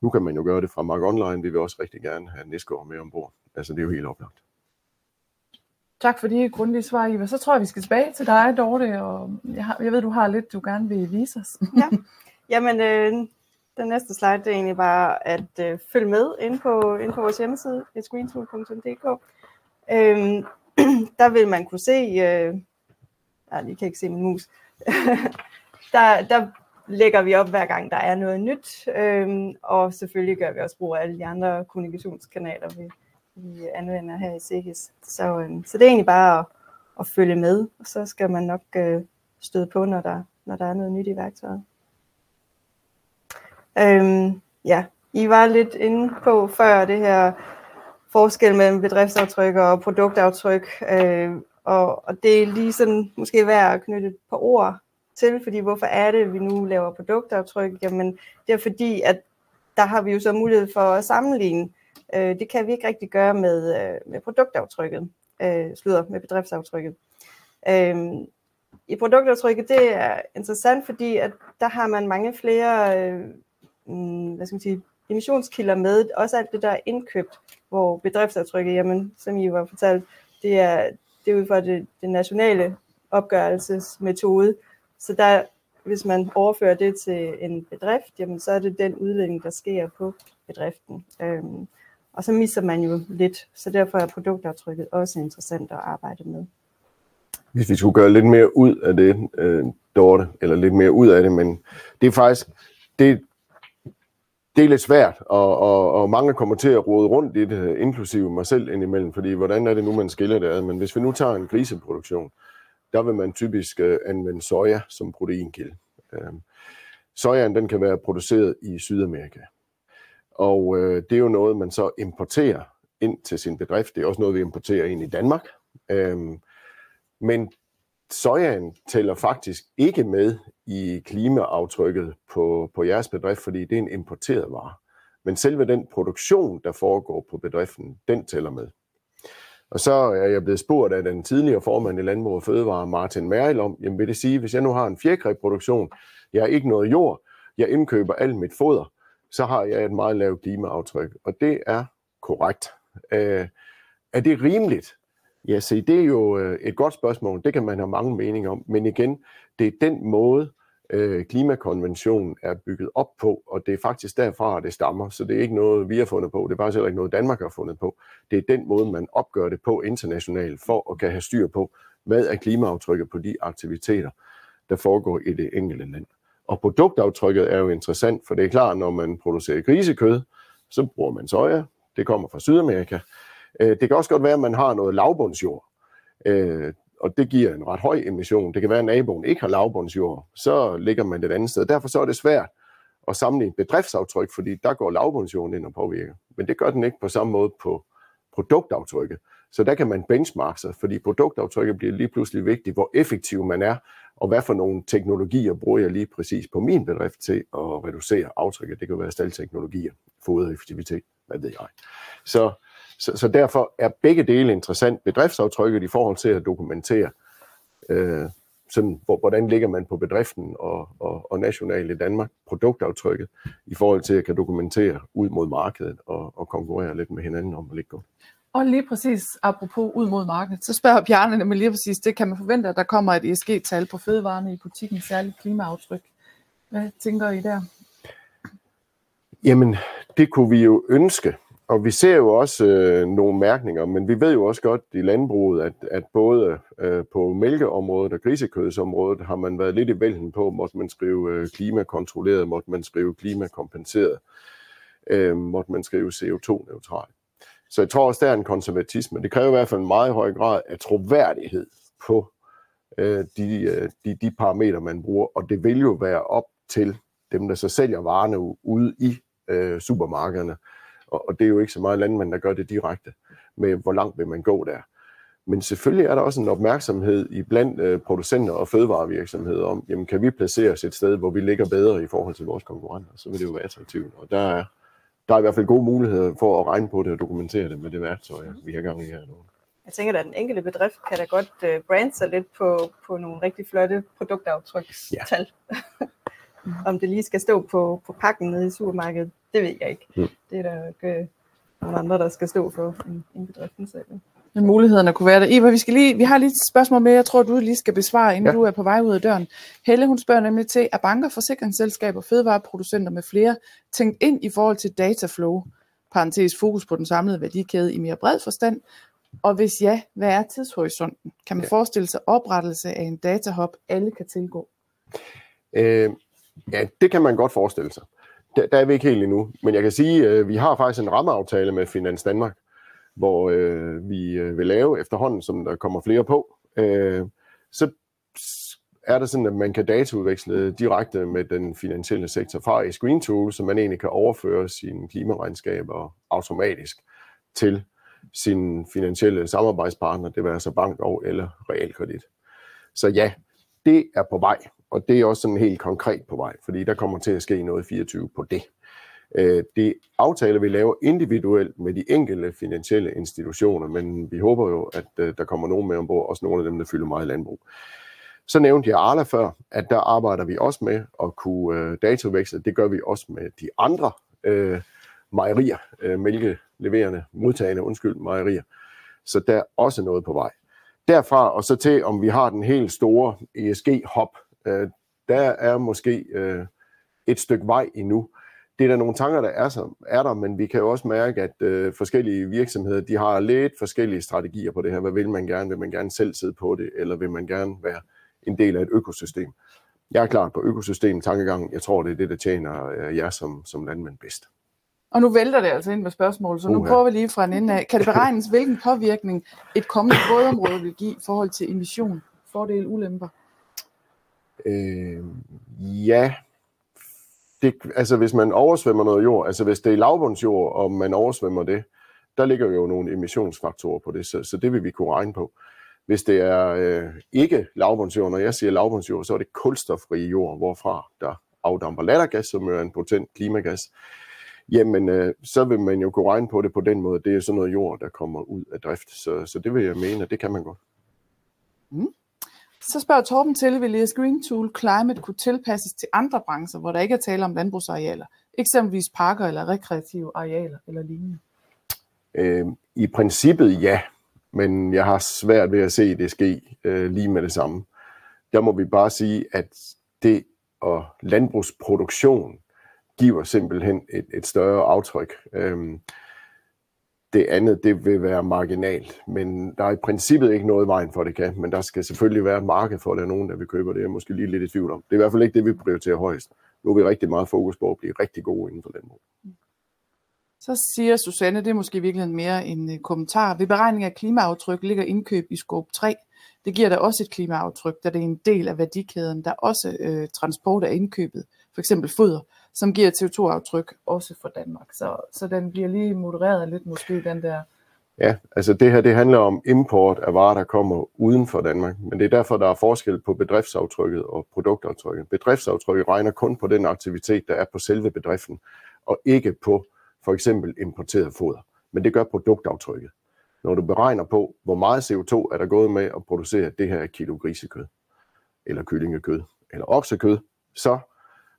Nu kan man jo gøre det fra Mark Online, vi vil også rigtig gerne have Næsgaard med ombord. Altså, det er jo helt oplagt. Tak for de grundige svar, Iva. Så tror jeg, vi skal tilbage til dig, Dorte, og jeg, har, jeg ved, du har lidt, du gerne vil vise os. ja, jamen øh, den næste slide det er egentlig bare at øh, følge med ind på, ind på vores hjemmeside, screentool.dk. Øhm, der vil man kunne se, øh, nej, I kan ikke se min mus, der, der lægger vi op hver gang, der er noget nyt, øhm, og selvfølgelig gør vi også brug af alle de andre kommunikationskanaler, vi, vi anvender her i SIGIS. Så, øh, så det er egentlig bare at, at følge med, og så skal man nok øh, støde på, når der, når der er noget nyt i værktøjet. Øhm, ja, I var lidt inde på før det her forskel mellem bedriftsaftryk og produktaftryk, øh, og, og det er lige sådan måske værd at knytte et par ord til, fordi hvorfor er det, at vi nu laver produktaftryk? Jamen, det er fordi, at der har vi jo så mulighed for at sammenligne. Øh, det kan vi ikke rigtig gøre med, øh, med produktaftrykket, øh, slutter med bedriftsaftrykket. Øh, I produktaftrykket, det er interessant, fordi at der har man mange flere øh, mm, hvad skal man sige, emissionskilder med, også alt det, der er indkøbt, hvor bedriftsaftrykket, jamen, som I var fortalt, det er, det er ud fra det, det nationale opgørelsesmetode. Så der, hvis man overfører det til en bedrift, jamen, så er det den udledning, der sker på bedriften. Øhm, og så misser man jo lidt, så derfor er produktaftrykket også interessant at arbejde med. Hvis vi skulle gøre lidt mere ud af det, øh, Dorte, eller lidt mere ud af det, men det er faktisk, det, det er lidt svært, og, og, og mange kommer til at rode rundt i det, inklusive mig selv indimellem, fordi hvordan er det nu, man skiller det ad? Men hvis vi nu tager en griseproduktion, der vil man typisk øh, anvende soja som proteinkilde. Øh, sojaen den kan være produceret i Sydamerika. Og øh, det er jo noget, man så importerer ind til sin bedrift. Det er også noget, vi importerer ind i Danmark. Øh, men sojaen tæller faktisk ikke med i klimaaftrykket på, på jeres bedrift, fordi det er en importeret vare. Men selve den produktion, der foregår på bedriften, den tæller med. Og så er jeg blevet spurgt af den tidligere formand i Landbrug og Fødevare, Martin Merrill, om, jamen vil det sige, hvis jeg nu har en fjerkræproduktion, jeg har ikke noget jord, jeg indkøber alt mit foder, så har jeg et meget lavt klimaaftryk. Og det er korrekt. Øh, er det rimeligt? Ja, se, det er jo øh, et godt spørgsmål. Det kan man have mange meninger om. Men igen, det er den måde, øh, klimakonventionen er bygget op på, og det er faktisk derfra, at det stammer. Så det er ikke noget, vi har fundet på. Det er faktisk heller ikke noget, Danmark har fundet på. Det er den måde, man opgør det på internationalt, for at kan have styr på, hvad er klimaaftrykket på de aktiviteter, der foregår i det enkelte land. Og produktaftrykket er jo interessant, for det er klart, når man producerer grisekød, så bruger man soja, det kommer fra Sydamerika. Øh, det kan også godt være, at man har noget lavbundsjord, øh, og det giver en ret høj emission. Det kan være, at naboen ikke har lavbundsjord, så ligger man et andet sted. Derfor så er det svært at sammenligne bedriftsaftryk, fordi der går lavbundsjorden ind og påvirker. Men det gør den ikke på samme måde på produktaftrykket. Så der kan man benchmarke sig, fordi produktaftrykket bliver lige pludselig vigtigt, hvor effektiv man er, og hvad for nogle teknologier bruger jeg lige præcis på min bedrift til at reducere aftrykket. Det kan være staldteknologier, fodereffektivitet, hvad ved jeg. Så, så, så derfor er begge dele interessant. Bedriftsaftrykket i forhold til at dokumentere, øh, sådan, hvordan ligger man på bedriften og, og, og nationalt i Danmark, produktaftrykket, i forhold til at kan dokumentere ud mod markedet og, og konkurrere lidt med hinanden om at ligge godt. Og lige præcis apropos ud mod markedet, så spørger Bjarne nemlig lige præcis, det kan man forvente, at der kommer et ESG-tal på fødevarene i butikken, særligt klimaaftryk. Hvad tænker I der? Jamen, det kunne vi jo ønske. Og vi ser jo også øh, nogle mærkninger, men vi ved jo også godt i landbruget, at, at både øh, på mælkeområdet og grisekødsområdet har man været lidt i vælten på, måtte man skrive øh, klimakontrolleret, måtte man skrive klimakompenseret, øh, måtte man skrive CO2-neutral. Så jeg tror også, der er en konservatisme. Det kræver i hvert fald en meget høj grad af troværdighed på øh, de, øh, de, de parametre, man bruger, og det vil jo være op til dem, der så sælger varerne ude i øh, supermarkederne. Og, og det er jo ikke så meget landmænd, der gør det direkte med, hvor langt vil man gå der. Men selvfølgelig er der også en opmærksomhed i blandt øh, producenter og fødevarevirksomheder om, jamen kan vi placere os et sted, hvor vi ligger bedre i forhold til vores konkurrenter, så vil det jo være attraktivt. Og der er, der er i hvert fald gode muligheder for at regne på det og dokumentere det med det værktøj, vi har gang i her nu. Jeg tænker, at den enkelte bedrift kan da godt uh, brande sig lidt på, på nogle rigtig flotte produktaftrykstal. Ja. Om det lige skal stå på, på pakken nede i supermarkedet, det ved jeg ikke. Mm. Det er der ikke øh, nogle andre, der skal stå for en, en bedriften selv. Men mulighederne kunne være der. Eva, vi, skal lige, vi har lige et spørgsmål med, jeg tror, du lige skal besvare, inden ja. du er på vej ud af døren. Helle, hun spørger nemlig til, er banker, forsikringsselskaber, fødevareproducenter med flere tænkt ind i forhold til dataflow, parentes fokus på den samlede værdikæde i mere bred forstand, og hvis ja, hvad er tidshorisonten? Kan man ja. forestille sig oprettelse af en datahop, alle kan tilgå? Øh, ja, det kan man godt forestille sig. Der, der er vi ikke helt endnu, men jeg kan sige, at vi har faktisk en rammeaftale med Finans Danmark, hvor øh, vi øh, vil lave efterhånden, som der kommer flere på, øh, så er det sådan, at man kan dataudveksle direkte med den finansielle sektor fra i Screen Tool, så man egentlig kan overføre sine klimaregnskaber automatisk til sin finansielle samarbejdspartner, det vil altså bank og eller realkredit. Så ja, det er på vej, og det er også sådan helt konkret på vej, fordi der kommer til at ske noget 24 på det. Øh, det aftaler vi laver individuelt med de enkelte finansielle institutioner, men vi håber jo, at øh, der kommer nogen med ombord, også nogle af dem, der fylder meget landbrug. Så nævnte jeg Arla før, at der arbejder vi også med at kunne øh, dataveksle. Det gør vi også med de andre øh, mejerier, øh, mælkeleverende, modtagende, undskyld, mejerier. Så der er også noget på vej. Derfra og så til, om vi har den helt store ESG-hop, øh, der er måske øh, et stykke vej endnu det er der nogle tanker, der er, så, er der, men vi kan jo også mærke, at øh, forskellige virksomheder, de har lidt forskellige strategier på det her. Hvad vil man gerne? Vil man gerne selv sidde på det, eller vil man gerne være en del af et økosystem? Jeg er klar på økosystem tankegang. Jeg tror, det er det, der tjener øh, jer som, som landmænd bedst. Og nu vælter det altså ind med spørgsmål, så nu prøver vi lige fra en ende af. Kan det beregnes, hvilken påvirkning et kommende vådområde vil give i forhold til emission fordele, ulemper? Øh, ja, det, altså hvis man oversvømmer noget jord, altså hvis det er lavbundsjord, og man oversvømmer det, der ligger jo nogle emissionsfaktorer på det, så, så det vil vi kunne regne på. Hvis det er øh, ikke lavbundsjord, når jeg siger lavbundsjord, så er det kulstofrige jord, hvorfra der afdamper lattergas, som er en potent klimagas. Jamen, øh, så vil man jo kunne regne på det på den måde. Det er sådan noget jord, der kommer ud af drift. Så, så det vil jeg mene, at det kan man godt. Mm. Så spørger Torben til, vil ES Green Tool Climate kunne tilpasses til andre brancher, hvor der ikke er tale om landbrugsarealer? Eksempelvis parker eller rekreative arealer eller lignende? Øh, I princippet ja, men jeg har svært ved at se det ske øh, lige med det samme. Der må vi bare sige, at det og landbrugsproduktion giver simpelthen et, et større aftryk. Øh, det andet, det vil være marginalt, men der er i princippet ikke noget vejen for, det kan, men der skal selvfølgelig være et marked for, at der er nogen, der vil købe det. Jeg er måske lige lidt i tvivl om. Det er i hvert fald ikke det, vi prioriterer højst. Nu er vi rigtig meget fokus på at blive rigtig gode inden for landbrug. Så siger Susanne, det er måske virkelig mere en øh, kommentar. Ved beregning af klimaaftryk ligger indkøb i scope 3. Det giver da også et klimaaftryk, da det er en del af værdikæden, der også øh, transport af indkøbet, for eksempel foder, som giver CO2-aftryk også for Danmark. Så, så den bliver lige modereret lidt måske, den der. Ja, altså det her det handler om import af varer, der kommer uden for Danmark. Men det er derfor, der er forskel på bedriftsaftrykket og produktaftrykket. Bedriftsaftrykket regner kun på den aktivitet, der er på selve bedriften, og ikke på for eksempel importeret foder. Men det gør produktaftrykket. Når du beregner på, hvor meget CO2 er der gået med at producere det her kilo grisekød, eller kyllingekød, eller oksekød, så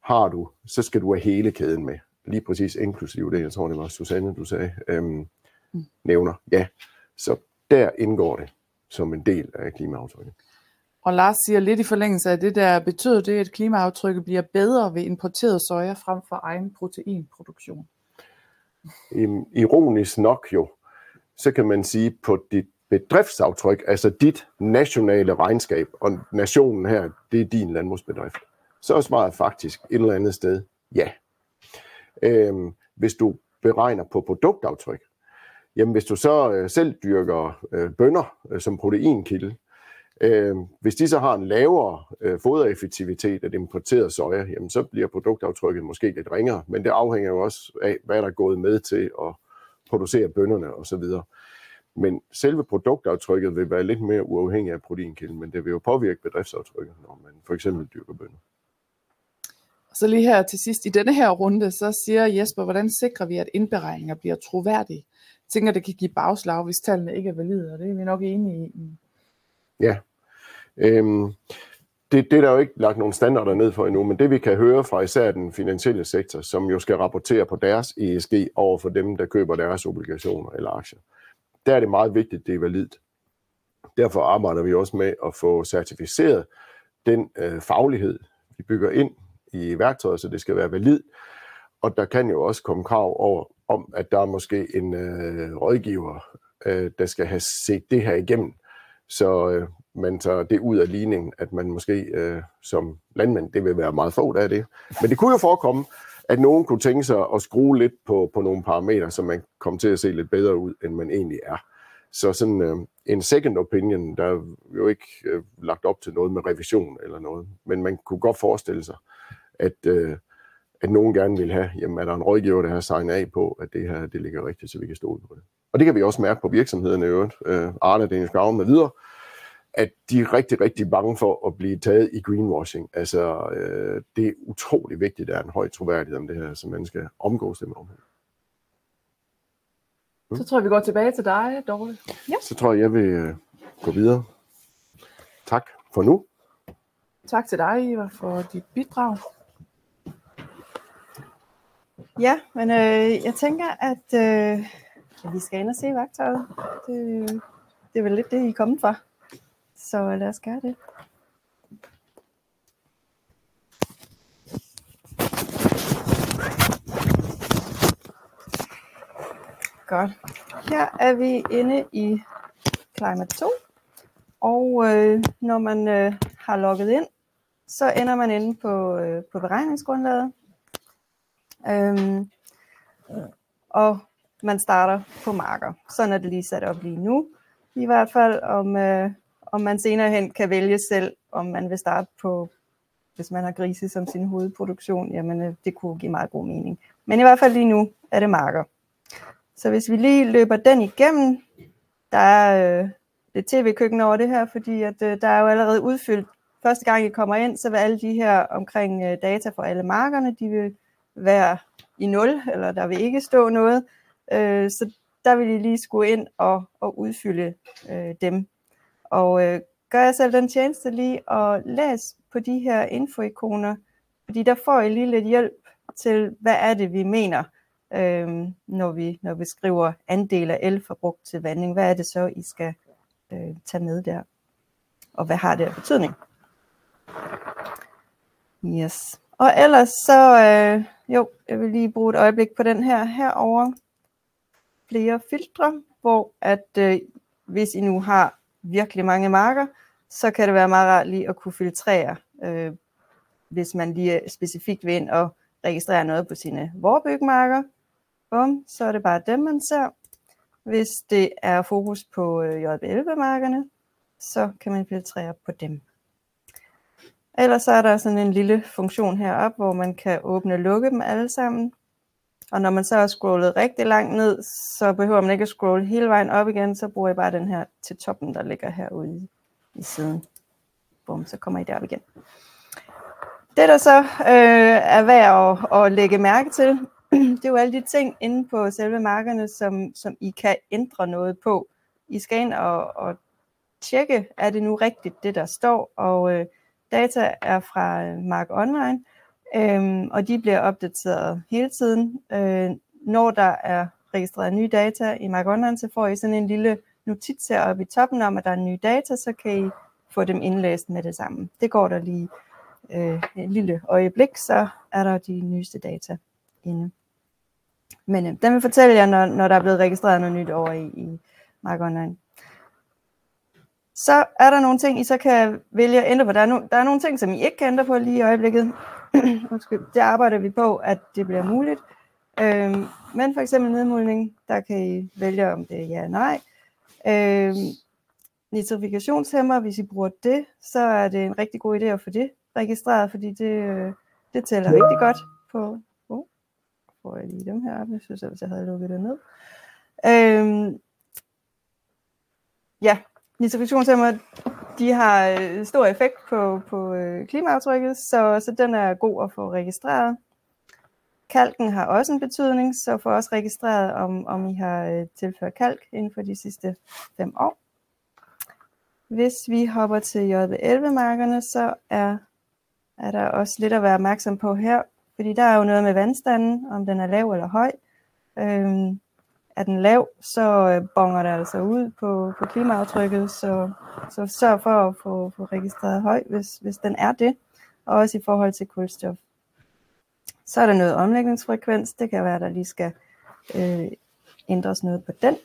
har du, så skal du have hele kæden med. Lige præcis inklusive det, jeg tror det var Susanne, du sagde, øhm, mm. nævner. Ja, så der indgår det som en del af klimaaftrykket. Og Lars siger lidt i forlængelse af det der, betyder det, at klimaaftrykket bliver bedre ved importeret soja frem for egen proteinproduktion? Ironisk nok jo, så kan man sige på dit bedriftsaftryk, altså dit nationale regnskab, og nationen her, det er din landbrugsbedrift så er svaret faktisk et eller andet sted ja. Øhm, hvis du beregner på produktaftryk, jamen hvis du så øh, selv dyrker øh, bønder øh, som proteinkilde, øh, hvis de så har en lavere øh, fodereffektivitet af det importerede soja, jamen så bliver produktaftrykket måske lidt ringere, men det afhænger jo også af, hvad der er gået med til at producere bønderne osv. Men selve produktaftrykket vil være lidt mere uafhængig af proteinkilden, men det vil jo påvirke bedriftsaftrykket, når man for eksempel dyrker bønder. Så lige her til sidst i denne her runde, så siger Jesper, hvordan sikrer vi, at indberegninger bliver troværdige? Jeg tænker, det kan give bagslag, hvis tallene ikke er valide, og det er vi nok enige i. Ja. Øhm, det, det er der jo ikke lagt nogen standarder ned for endnu, men det vi kan høre fra især den finansielle sektor, som jo skal rapportere på deres ESG over for dem, der køber deres obligationer eller aktier, der er det meget vigtigt, det er validt. Derfor arbejder vi også med at få certificeret den øh, faglighed, vi bygger ind i værktøjet, så det skal være valid. Og der kan jo også komme krav over, om, at der er måske en øh, rådgiver, øh, der skal have set det her igennem, så øh, man tager det ud af ligningen, at man måske øh, som landmand, det vil være meget få der er det. Men det kunne jo forekomme, at nogen kunne tænke sig at skrue lidt på, på nogle parametre, så man kommer til at se lidt bedre ud, end man egentlig er. Så sådan øh, en second opinion, der er jo ikke øh, lagt op til noget med revision eller noget, men man kunne godt forestille sig, at, øh, at nogen gerne vil have, jamen er der en rådgiver, der har signet af på, at det her det ligger rigtigt, så vi kan stole på det. Og det kan vi også mærke på virksomhederne i øvrigt, øh, Arne, Danish Gavn med videre, at de er rigtig, rigtig bange for at blive taget i greenwashing. Altså, øh, det er utrolig vigtigt, at der er en høj troværdighed om det her, som man skal omgås det med om. Så tror jeg, vi går tilbage til dig, Dorte. Ja. Så tror jeg, jeg vil øh, gå videre. Tak for nu. Tak til dig, Eva, for dit bidrag. Ja, men øh, jeg tænker, at øh, ja, vi skal ind og se værktøjet. Det, det er vel lidt det, I er kommet for. Så lad os gøre det. Godt. Her er vi inde i Climate 2. Og øh, når man øh, har logget ind, så ender man inde på, øh, på beregningsgrundlaget. Øhm, og man starter på marker. Sådan er det lige sat op lige nu. I hvert fald om, øh, om man senere hen kan vælge selv, om man vil starte på, hvis man har grise som sin hovedproduktion, jamen øh, det kunne give meget god mening. Men i hvert fald lige nu er det marker. Så hvis vi lige løber den igennem, der er øh, lidt tv-køkken over det her, fordi at, øh, der er jo allerede udfyldt. Første gang I kommer ind, så vil alle de her omkring øh, data for alle markerne, de vil være i nul, eller der vil ikke stå noget. Øh, så der vil I lige skulle ind og, og udfylde øh, dem. Og øh, gør jeg selv den tjeneste lige og læs på de her infoikoner, fordi der får I lige lidt hjælp til, hvad er det, vi mener, øh, når, vi, når vi skriver andel af elforbrug til vanding. Hvad er det så, I skal øh, tage med der? Og hvad har det af betydning? Yes. Og ellers så, øh, jo, jeg vil lige bruge et øjeblik på den her herover flere filtre, hvor at øh, hvis I nu har virkelig mange marker, så kan det være meget rart lige at kunne filtrere, øh, hvis man lige øh, specifikt vil ind og registrere noget på sine vorbygmarker. Bum, så er det bare dem, man ser. Hvis det er fokus på øh, JB11-markerne, så kan man filtrere på dem. Ellers så er der sådan en lille funktion heroppe, hvor man kan åbne og lukke dem alle sammen. Og når man så har scrollet rigtig langt ned, så behøver man ikke at scrolle hele vejen op igen, så bruger jeg bare den her til toppen, der ligger herude i, i siden. Bum, så kommer I derop igen. Det der så øh, er værd at, at lægge mærke til, det er jo alle de ting inde på selve markerne, som, som I kan ændre noget på. I skal ind og, og tjekke, er det nu rigtigt, det der står, og øh, data er fra øh, Mark Online, øhm, og de bliver opdateret hele tiden. Øh, når der er registreret nye data i Mark Online, så får I sådan en lille notits heroppe i toppen om, at der er nye data, så kan I få dem indlæst med det samme. Det går der lige øh, et lille øjeblik, så er der de nyeste data inde. Men øh, den vil fortælle jer, når, når der er blevet registreret noget nyt over i, i Mark Online. Så er der nogle ting, I så kan vælge at ændre på. Der er, no, der er nogle ting, som I ikke kan ændre på lige i øjeblikket. Undskyld, det arbejder vi på, at det bliver muligt. Øhm, men for eksempel nedmulning, der kan I vælge, om det er ja eller nej. Øhm, nitrifikationshæmmer, hvis I bruger det, så er det en rigtig god idé at få det registreret, fordi det, øh, det tæller rigtig godt på... Oh, får jeg lige dem her op? Jeg synes, at jeg havde lukket det ned. Øhm, ja, nitrifikationshæmmer, de har øh, stor effekt på, på øh, klimaaftrykket, så, så den er god at få registreret. Kalken har også en betydning, så få også registreret, om, om I har øh, tilført kalk inden for de sidste fem år. Hvis vi hopper til JB11-markerne, så er, er der også lidt at være opmærksom på her, fordi der er jo noget med vandstanden, om den er lav eller høj. Øhm, er den lav, så øh, bonger det altså ud på, på klimaaftrykket, så, så sørg for at få, få registreret høj, hvis, hvis den er det, og også i forhold til kulstof. Så er der noget omlægningsfrekvens, det kan være, at der lige skal øh, ændres noget på den.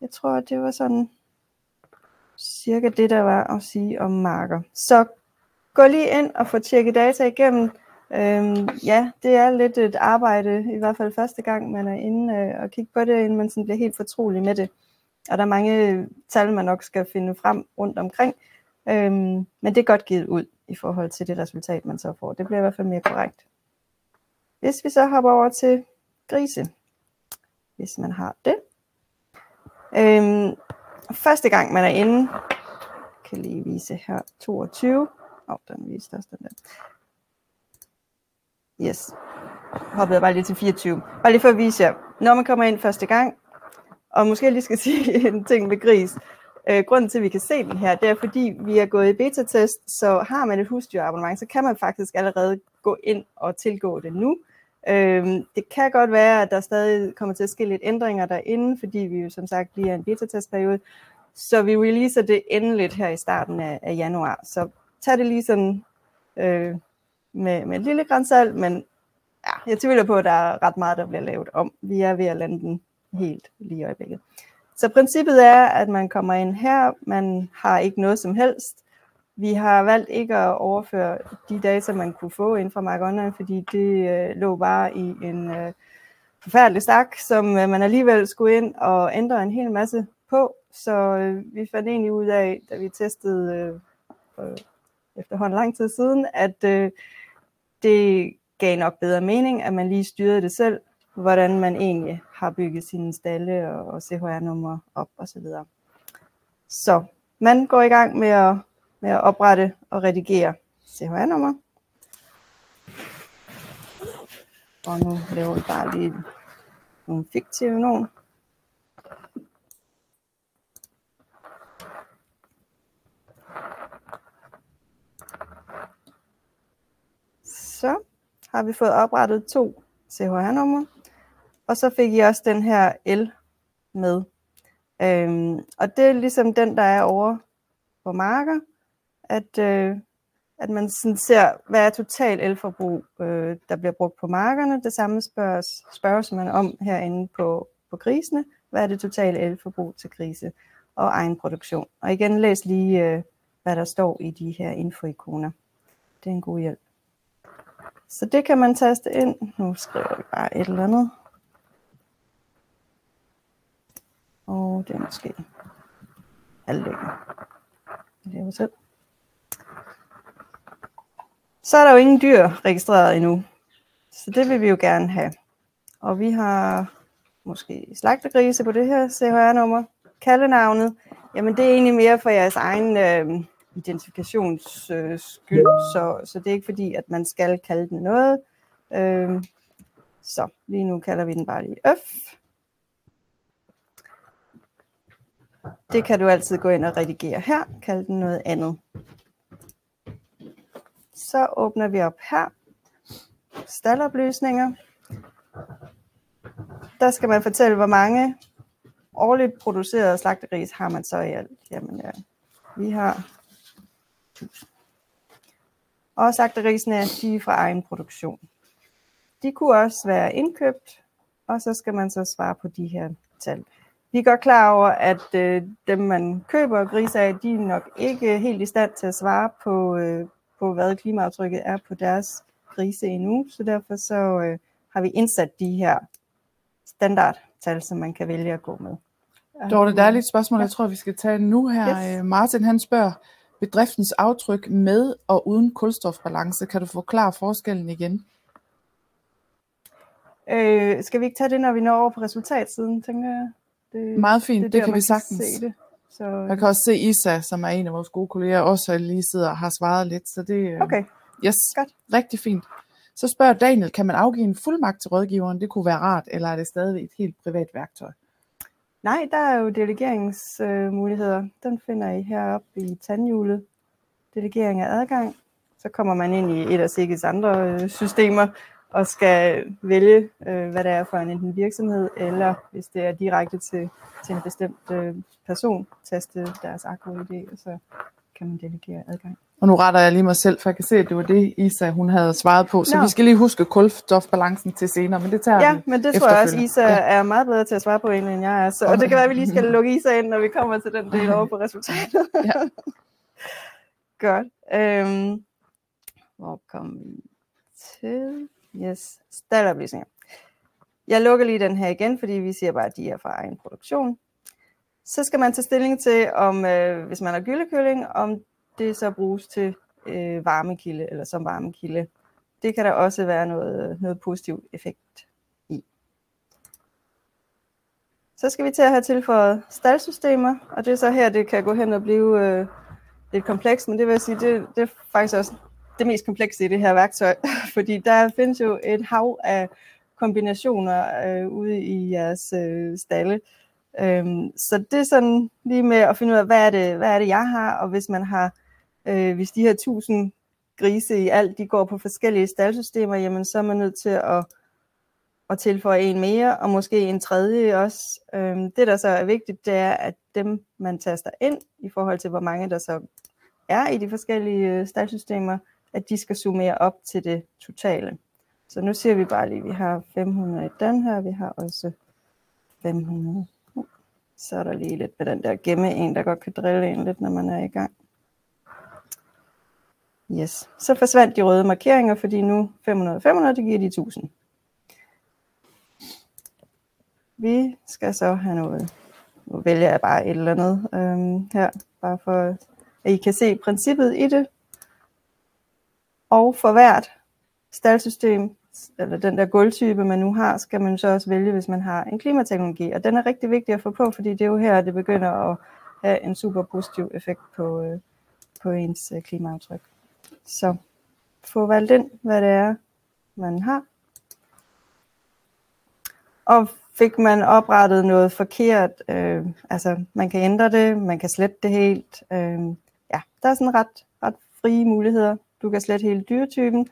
Jeg tror, det var sådan cirka det, der var at sige om marker. Så gå lige ind og få tjekket data igennem, Øhm, ja, det er lidt et arbejde, i hvert fald første gang, man er inde øh, og kigge på det, inden man sådan bliver helt fortrolig med det. Og der er mange tal, man nok skal finde frem rundt omkring. Øhm, men det er godt givet ud i forhold til det resultat, man så får. Det bliver i hvert fald mere korrekt. Hvis vi så hopper over til grise, hvis man har det. Øhm, første gang man er inde, kan lige vise her 22. Åh, oh, den viste også den der. Yes. Hoppede jeg bare lige til 24. Bare lige for at vise jer, når man kommer ind første gang, og måske lige skal sige en ting med gris. Øh, grunden til, at vi kan se den her, det er fordi, vi er gået i beta-test, så har man et husdyrabonnement, så kan man faktisk allerede gå ind og tilgå det nu. Øh, det kan godt være, at der stadig kommer til at ske lidt ændringer derinde, fordi vi jo som sagt lige er en beta-testperiode. Så vi releaser det endeligt her i starten af, af januar. Så tag det lige sådan øh, med, med et lille grænsalt, men ja, jeg tvivler på, at der er ret meget, der bliver lavet om. Vi er ved at lande den helt lige i øjeblikket. Så princippet er, at man kommer ind her, man har ikke noget som helst. Vi har valgt ikke at overføre de data, man kunne få ind fra Mark Online, fordi det øh, lå bare i en øh, forfærdelig stak, som øh, man alligevel skulle ind og ændre en hel masse på, så øh, vi fandt egentlig ud af, da vi testede øh, for efterhånden lang tid siden, at øh, det gav nok bedre mening, at man lige styrede det selv, hvordan man egentlig har bygget sine stalle og, og CHR-numre op osv. Så, så man går i gang med at, med at oprette og redigere CHR-nummer. Og nu laver vi bare lige nogle fiktive nogen. Så har vi fået oprettet to CHR-numre, og så fik I også den her L med. Øhm, og det er ligesom den, der er over på marker, at, øh, at man sådan ser, hvad er total elforbrug, øh, der bliver brugt på markerne. Det samme spørges, spørges man om herinde på, på grisene. Hvad er det totale elforbrug til grise og egen produktion? Og igen, læs lige, øh, hvad der står i de her infoikoner. Det er en god hjælp. Så det kan man taste ind. Nu skriver vi bare et eller andet. Og det er måske halvdelen. Det er selv. Så er der jo ingen dyr registreret endnu. Så det vil vi jo gerne have. Og vi har måske slagtegrise på det her CHR-nummer. Kaldenavnet, jamen det er egentlig mere for jeres egen øh, identifikations øh, skyld, så, så det er ikke fordi, at man skal kalde den noget. Øh, så lige nu kalder vi den bare lige Øf. Det kan du altid gå ind og redigere her, kalde den noget andet. Så åbner vi op her. Stalloplysninger. Der skal man fortælle, hvor mange årligt producerede slagteris har man så i alt. Jamen, ja, vi har og slagterisene er de fra egen produktion. De kunne også være indkøbt, og så skal man så svare på de her tal. Vi er godt klar over, at øh, dem, man køber grise af, de er nok ikke helt i stand til at svare på, øh, på hvad klimaaftrykket er på deres grise endnu. Så derfor så øh, har vi indsat de her standardtal, som man kan vælge at gå med. Dorte, der er lidt spørgsmål, jeg tror, vi skal tage nu her. Yes. Yes. Martin han spørger, bedriftens aftryk med og uden kulstofbalance. Kan du forklare forskellen igen? Øh, skal vi ikke tage det, når vi når over på resultatsiden, tænker jeg? Det, Meget fint, det, det der, kan vi sagtens. se det. Så, Jeg kan også se Isa, som er en af vores gode kolleger, også lige sidder og har svaret lidt. Så det øh, okay, yes, godt. rigtig fint. Så spørger Daniel, kan man afgive en fuldmagt til rådgiveren? Det kunne være rart, eller er det stadig et helt privat værktøj? Nej, der er jo delegeringsmuligheder. Øh, Den finder I heroppe i tandhjulet. Delegering af adgang. Så kommer man ind i et af SIGGEs andre øh, systemer og skal vælge, øh, hvad det er for en enten virksomhed, eller hvis det er direkte til, til en bestemt øh, person, taste deres akro-ID, og så kan man delegere adgang. Og nu retter jeg lige mig selv, for jeg kan se, at det var det, Isa hun havde svaret på. Så Nå. vi skal lige huske kulstofbalancen til senere, men det tager Ja, vi men det tror jeg også. Isa Ja. er meget bedre til at svare på, end end jeg er. Så, og det kan være, at vi lige skal lukke Isa ind, når vi kommer til den del over på resultatet. Ja. Godt. Øhm, hvor kom vi til? Yes, staldoplysninger. Jeg lukker lige den her igen, fordi vi siger bare, at de er fra egen produktion. Så skal man tage stilling til, om øh, hvis man har gyllekylling, om det så bruges til øh, varmekilde eller som varmekilde. Det kan der også være noget, noget positiv effekt i. Så skal vi til at have tilføjet staldsystemer, og det er så her, det kan gå hen og blive øh, lidt komplekst, men det vil sige, det, det er faktisk også det mest komplekse i det her værktøj, fordi der findes jo et hav af kombinationer øh, ude i jeres øh, stalle. Øhm, så det er sådan lige med at finde ud af, hvad er det, hvad er det jeg har, og hvis man har, øh, hvis de her 1000 grise i alt, de går på forskellige staldsystemer, jamen så er man nødt til at, at tilføje en mere, og måske en tredje også. Øh, det, der så er vigtigt, det er, at dem, man taster ind, i forhold til hvor mange der så er i de forskellige øh, staldsystemer, at de skal summere op til det totale. Så nu ser vi bare lige, at vi har 500 i den her, vi har også 500. Så er der lige lidt med den der gemme en, der godt kan drille en lidt, når man er i gang. Yes, så forsvandt de røde markeringer, fordi nu 500 500, det giver de 1000. Vi skal så have noget nu vælger jeg bare et eller andet øhm, her, bare for at I kan se princippet i det. Og for hvert staldsystem, eller den der gulvtype, man nu har, skal man så også vælge, hvis man har en klimateknologi. Og den er rigtig vigtig at få på, fordi det er jo her, det begynder at have en super positiv effekt på, øh, på ens øh, klimaaftryk. Så få valgt ind, hvad det er, man har. Og fik man oprettet noget forkert, øh, altså man kan ændre det, man kan slette det helt. Øh, ja, der er sådan ret, ret frie muligheder. Du kan slette hele dyretypen.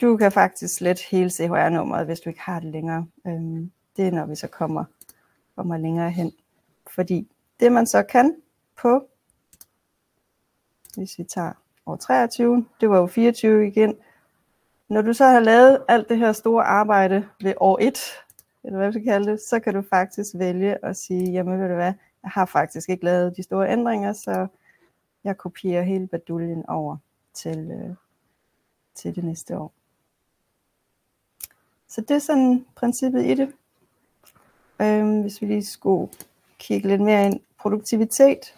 Du kan faktisk slette hele CHR-nummeret, hvis du ikke har det længere. Øh, det er når vi så kommer, kommer længere hen. Fordi det man så kan på, hvis vi tager år 23, det var jo 24 igen, når du så har lavet alt det her store arbejde ved år 1, eller hvad vi skal kalde det, så kan du faktisk vælge at sige, jamen ved du hvad, jeg har faktisk ikke lavet de store ændringer, så jeg kopierer hele baduljen over til, øh, til det næste år. Så det er sådan princippet i det. Øhm, hvis vi lige skulle kigge lidt mere ind. Produktivitet.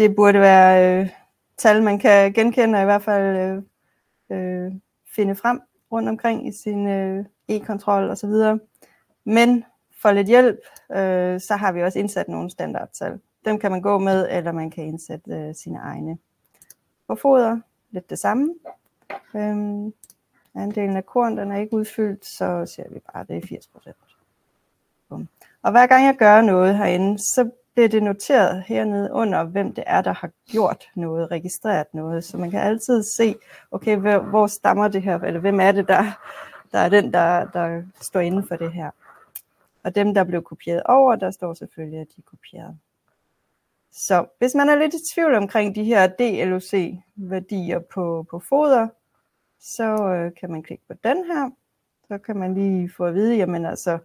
Det burde være øh, tal, man kan genkende, og i hvert fald øh, øh, finde frem rundt omkring i sin øh, e-kontrol osv. Men for lidt hjælp, øh, så har vi også indsat nogle standardtal. Dem kan man gå med, eller man kan indsætte øh, sine egne. For foder, lidt det samme. Øhm, andelen af korn, den er ikke udfyldt, så ser vi bare, at det er 80 procent. Og hver gang jeg gør noget herinde, så bliver det noteret hernede under, hvem det er, der har gjort noget, registreret noget. Så man kan altid se, okay, hvor, hvor stammer det her, eller hvem er det, der, der er den, der, der står inden for det her. Og dem, der blev kopieret over, der står selvfølgelig, at de er kopieret. Så hvis man er lidt i tvivl omkring de her DLOC-værdier på, på foder, så øh, kan man klikke på den her. Så kan man lige få at vide, jamen altså,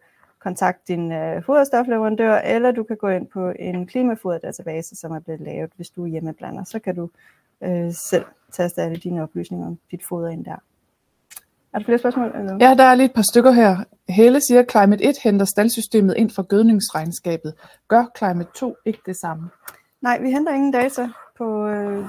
kontakt din øh, foderstofleverandør, eller du kan gå ind på en klimafoderdatabase, som er blevet lavet, hvis du er hjemmeblander. Så kan du øh, selv taste alle dine oplysninger om dit foder ind der. Er der flere spørgsmål? Eller? Ja, der er lige et par stykker her. Hele siger, at Climate 1 henter staldsystemet ind fra gødningsregnskabet. Gør Climate 2 ikke det samme? Nej, vi henter ingen data på, øh,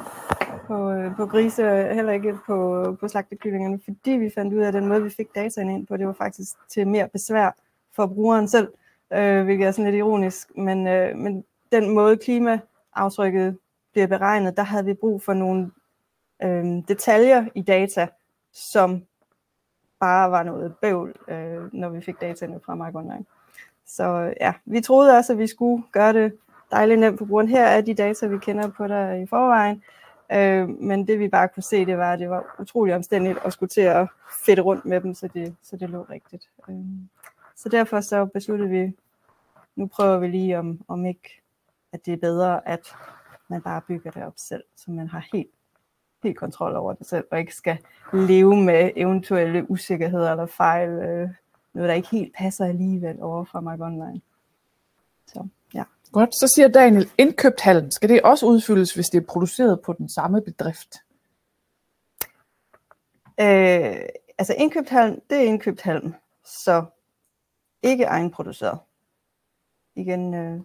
på, øh, på grise, heller ikke på, på slagtekyllingerne, fordi vi fandt ud af, at den måde, vi fik data ind på, det var faktisk til mere besvær for brugeren selv, øh, hvilket er sådan lidt ironisk. Men, øh, men den måde klimaaftrykket bliver beregnet, der havde vi brug for nogle øh, detaljer i data, som bare var noget bøvl, øh, når vi fik dataene fra Mark Online. Så ja, vi troede også, at vi skulle gøre det dejligt nemt for brugeren. Her er de data, vi kender på dig i forvejen. Øh, men det vi bare kunne se, det var, at det var utrolig omstændigt at skulle til at fedte rundt med dem, så det, så det lå rigtigt. Øh, så derfor så besluttede vi, nu prøver vi lige om, om ikke, at det er bedre, at man bare bygger det op selv, så man har helt, helt kontrol over det selv, og ikke skal leve med eventuelle usikkerheder eller fejl, øh, noget der ikke helt passer alligevel over fra Mark Online. Så, ja. Godt, så siger Daniel, indkøbt halm, skal det også udfyldes, hvis det er produceret på den samme bedrift? Øh, altså indkøbt halm, det er indkøbt halm, så ikke egenproduceret. Igen øh,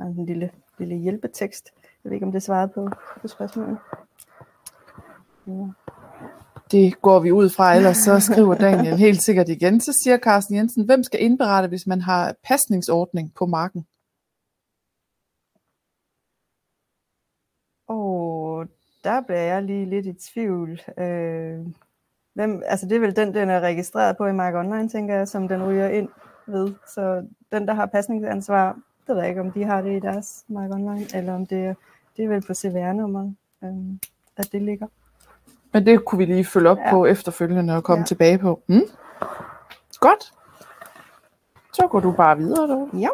en lille, lille hjælpetekst. Jeg ved ikke, om det svarede på, på spørgsmålet. Ja. Det går vi ud fra, ellers så skriver Daniel helt sikkert igen. Så siger Carsten Jensen, hvem skal indberette, hvis man har pasningsordning på marken? Og der bliver jeg lige lidt i tvivl. Øh, hvem, altså det er vel den, den er registreret på i Mark Online, tænker jeg, som den ryger ind ved. Så den, der har pasningsansvar, det ved jeg ikke, om de har det i deres Mark Online, eller om det, det er vel på CVR-nummeret, øhm, at det ligger. Men det kunne vi lige følge op ja. på efterfølgende og komme ja. tilbage på. Mm? Godt. Så går du bare videre dog. Ja.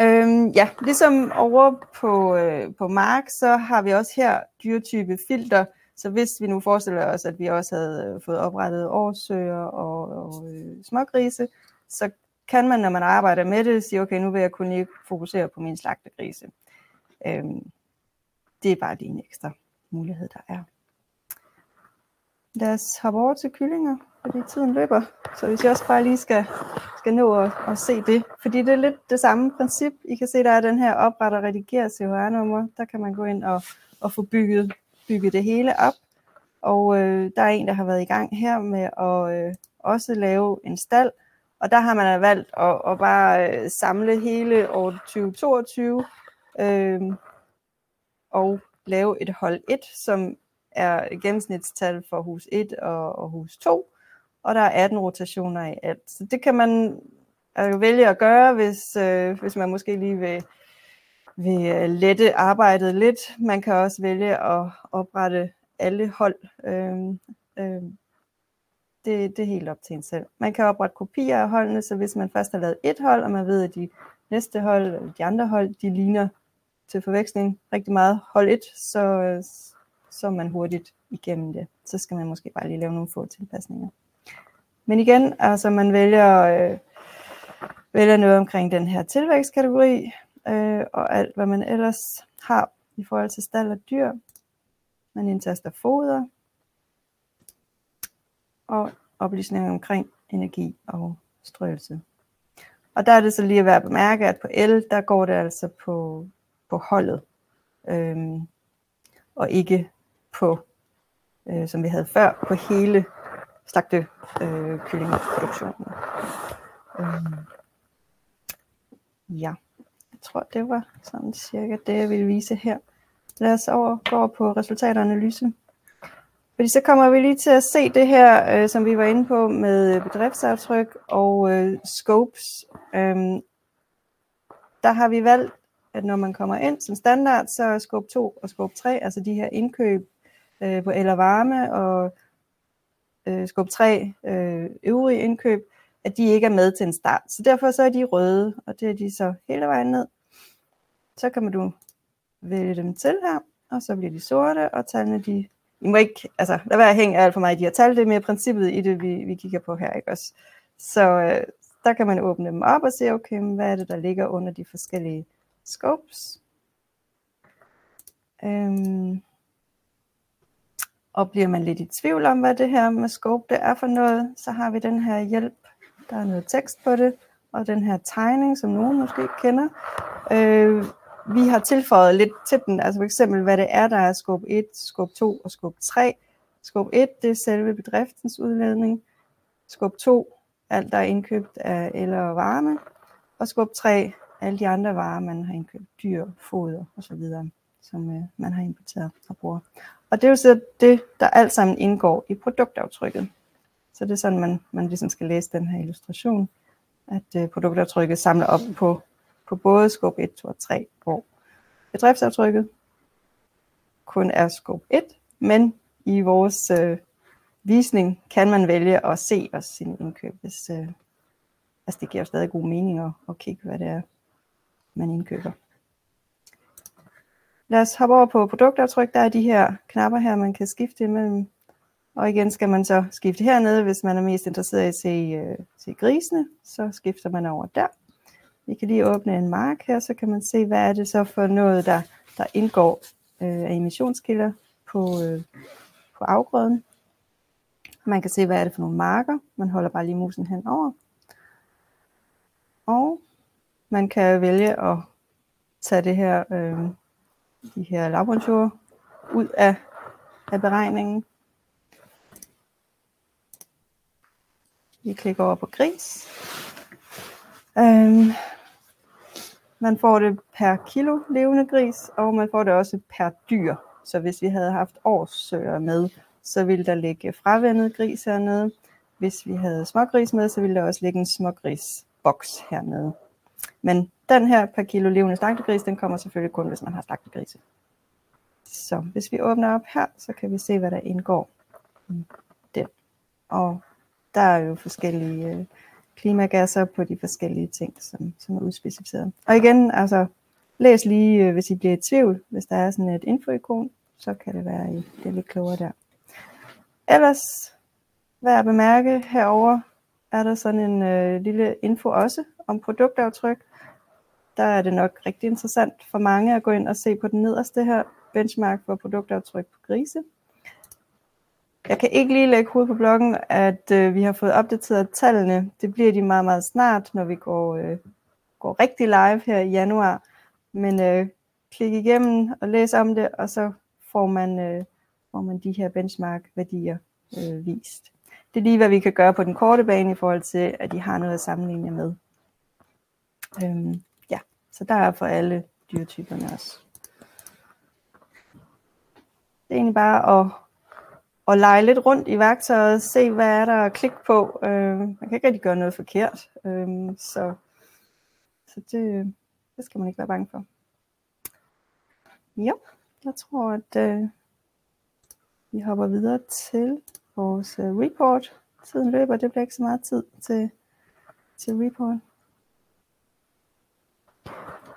Øhm, ja, ligesom over på, øh, på Mark, så har vi også her dyretype filter, så hvis vi nu forestiller os, at vi også havde øh, fået oprettet årsøger og, og øh, smågrise, så kan man, når man arbejder med det, sige, okay, nu vil jeg kun lige fokusere på min slagtegrise. Øhm, det er bare lige en ekstra mulighed, der er. Lad os hoppe over til kyllinger. fordi tiden løber. Så hvis jeg også bare lige skal, skal nå at, at se det. Fordi det er lidt det samme princip. I kan se, der er den her opret og redigere CHR-nummer. Der kan man gå ind og, og få bygget, bygget det hele op. Og øh, der er en, der har været i gang her med at øh, også lave en stald. Og der har man altså valgt at, at bare øh, samle hele år 2022 øh, og lave et hold 1, som er gennemsnitstal for hus 1 og, og hus 2, og der er 18 rotationer i alt. Så det kan man øh, vælge at gøre, hvis, øh, hvis man måske lige vil, vil øh, lette arbejdet lidt. Man kan også vælge at oprette alle hold. Øh, øh, det, det er helt op til en selv. Man kan oprette kopier af holdene, så hvis man først har lavet et hold, og man ved, at de næste hold, eller de andre hold, de ligner til forveksling rigtig meget hold 1, så, så er man hurtigt igennem det. Så skal man måske bare lige lave nogle få tilpasninger. Men igen, altså man vælger, øh, vælger noget omkring den her tilvækstkategori, øh, og alt hvad man ellers har i forhold til stald og dyr. Man indtaster foder, og oplysninger omkring energi og strøelse. Og der er det så lige at være at bemærke, at på el, der går det altså på, på holdet, øhm, og ikke på, øh, som vi havde før, på hele slagte øh. Øhm, ja, tror, det var sådan cirka det, jeg ville vise her. Lad os over, gå over på resultatanalyse. Fordi så kommer vi lige til at se det her, øh, som vi var inde på med øh, bedriftsaftryk og øh, scopes. Øhm, der har vi valgt, at når man kommer ind som standard, så er scope 2 og scope 3, altså de her indkøb øh, på el og varme og øh, scope 3 øh, øvrige indkøb, at de ikke er med til en start. Så derfor så er de røde, og det er de så hele vejen ned. Så kan man du vælge dem til her, og så bliver de sorte, og tallene de i må ikke, altså, lad være at hænge alt for meget i de her tal, det er mere princippet i det, vi, vi kigger på her, ikke også? Så øh, der kan man åbne dem op og se, okay, hvad er det, der ligger under de forskellige scopes. Øhm, og bliver man lidt i tvivl om, hvad det her med scope det er for noget, så har vi den her hjælp. Der er noget tekst på det, og den her tegning, som nogen måske kender. Øh, vi har tilføjet lidt til den, altså for eksempel hvad det er, der er scope 1, scope 2 og scope 3. Scope 1, det er selve bedriftens udledning. Scope 2, alt der er indkøbt af el og varme. Og scope 3, alle de andre varer, man har indkøbt, dyr, foder osv., som øh, man har importeret og bruger. Og det er jo så det, der alt sammen indgår i produktaftrykket. Så det er sådan, man, man ligesom skal læse den her illustration, at øh, produktaftrykket samler op på på både scope 1, 2 og 3, hvor bedriftsaftrykket kun er scope 1, men i vores øh, visning kan man vælge at se os sin indkøb, hvis øh, altså det giver stadig god mening at, at kigge, hvad det er, man indkøber. Lad os hoppe over på produktaftryk. Der er de her knapper her, man kan skifte imellem. Og igen skal man så skifte hernede, hvis man er mest interesseret i at se, øh, se grisene. Så skifter man over der. Vi kan lige åbne en mark her, så kan man se, hvad er det så for noget, der, der indgår øh, af emissionskilder på, øh, på afgrøden. Man kan se, hvad er det for nogle marker. Man holder bare lige musen hen over. Og man kan vælge at tage det her, øh, de her lavbundsjord ud af, af beregningen. Vi klikker over på gris. Øhm, man får det per kilo levende gris, og man får det også per dyr. Så hvis vi havde haft årssøer med, så ville der ligge fravendet gris hernede. Hvis vi havde smågris med, så ville der også ligge en smågrisboks hernede. Men den her per kilo levende slagtegris, den kommer selvfølgelig kun, hvis man har slagtegrise. Så hvis vi åbner op her, så kan vi se, hvad der indgår i den. Og der er jo forskellige øh, klimagasser på de forskellige ting, som, som er udspecificeret. Og igen, altså, læs lige, øh, hvis I bliver i tvivl, hvis der er sådan et infoikon, så kan det være, at I bliver lidt klogere der. Ellers, værd at bemærke herover er der sådan en øh, lille info også om produktaftryk. Der er det nok rigtig interessant for mange at gå ind og se på den nederste her benchmark for produktaftryk på grise jeg kan ikke lige lægge hovedet på bloggen, at øh, vi har fået opdateret tallene. Det bliver de meget, meget snart, når vi går, øh, går rigtig live her i januar. Men øh, klik igennem og læs om det, og så får man, øh, får man de her benchmark-værdier øh, vist. Det er lige, hvad vi kan gøre på den korte bane i forhold til, at de har noget at sammenligne med. Øhm, ja, så der er for alle dyretyperne også. Det er egentlig bare at, at lege lidt rundt i værktøjet, se hvad er der at klikke på. Øh, man kan ikke rigtig gøre noget forkert, øh, så, så det, det skal man ikke være bange for. Ja, jeg tror, at øh, vi hopper videre til vores øh, report. Tiden løber, det bliver ikke så meget tid til, til report.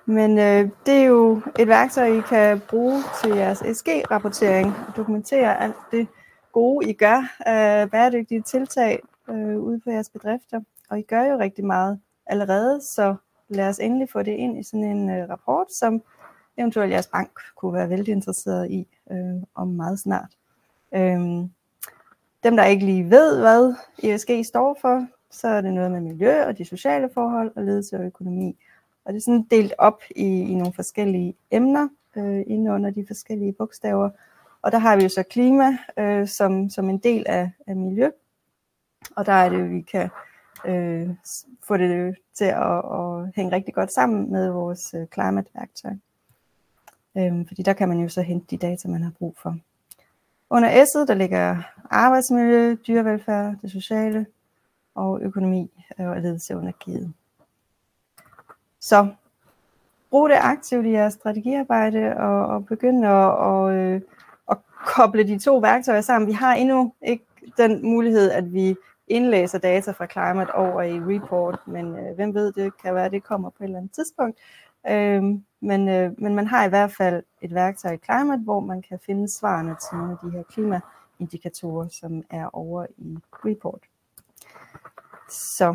Men øh, det er jo et værktøj, I kan bruge til jeres SG-rapportering og dokumentere alt det gode, I gør øh, bæredygtige tiltag øh, ude på jeres bedrifter. Og I gør jo rigtig meget allerede, så lad os endelig få det ind i sådan en øh, rapport, som eventuelt jeres bank kunne være vældig interesseret i øh, om meget snart. Øh, dem, der ikke lige ved, hvad ESG står for, så er det noget med miljø og de sociale forhold og ledelse og økonomi. Og det er sådan delt op i, i nogle forskellige emner øh, inde under de forskellige bogstaver. Og der har vi jo så klima øh, som, som en del af, af miljø. Og der er det, vi kan øh, få det til at, at hænge rigtig godt sammen med vores øh, climate-værktøj. Øh, fordi der kan man jo så hente de data, man har brug for. Under S'et, der ligger arbejdsmiljø, dyrevelfærd, det sociale og økonomi øh, og ledelse under givet. Så brug det aktivt i jeres strategiarbejde og, og begynd at, og, øh, koble de to værktøjer sammen. Vi har endnu ikke den mulighed, at vi indlæser data fra Climate over i report, men øh, hvem ved, det kan være, at det kommer på et eller andet tidspunkt. Øh, men, øh, men man har i hvert fald et værktøj i Climate, hvor man kan finde svarene til nogle af de her klimaindikatorer, som er over i report. Så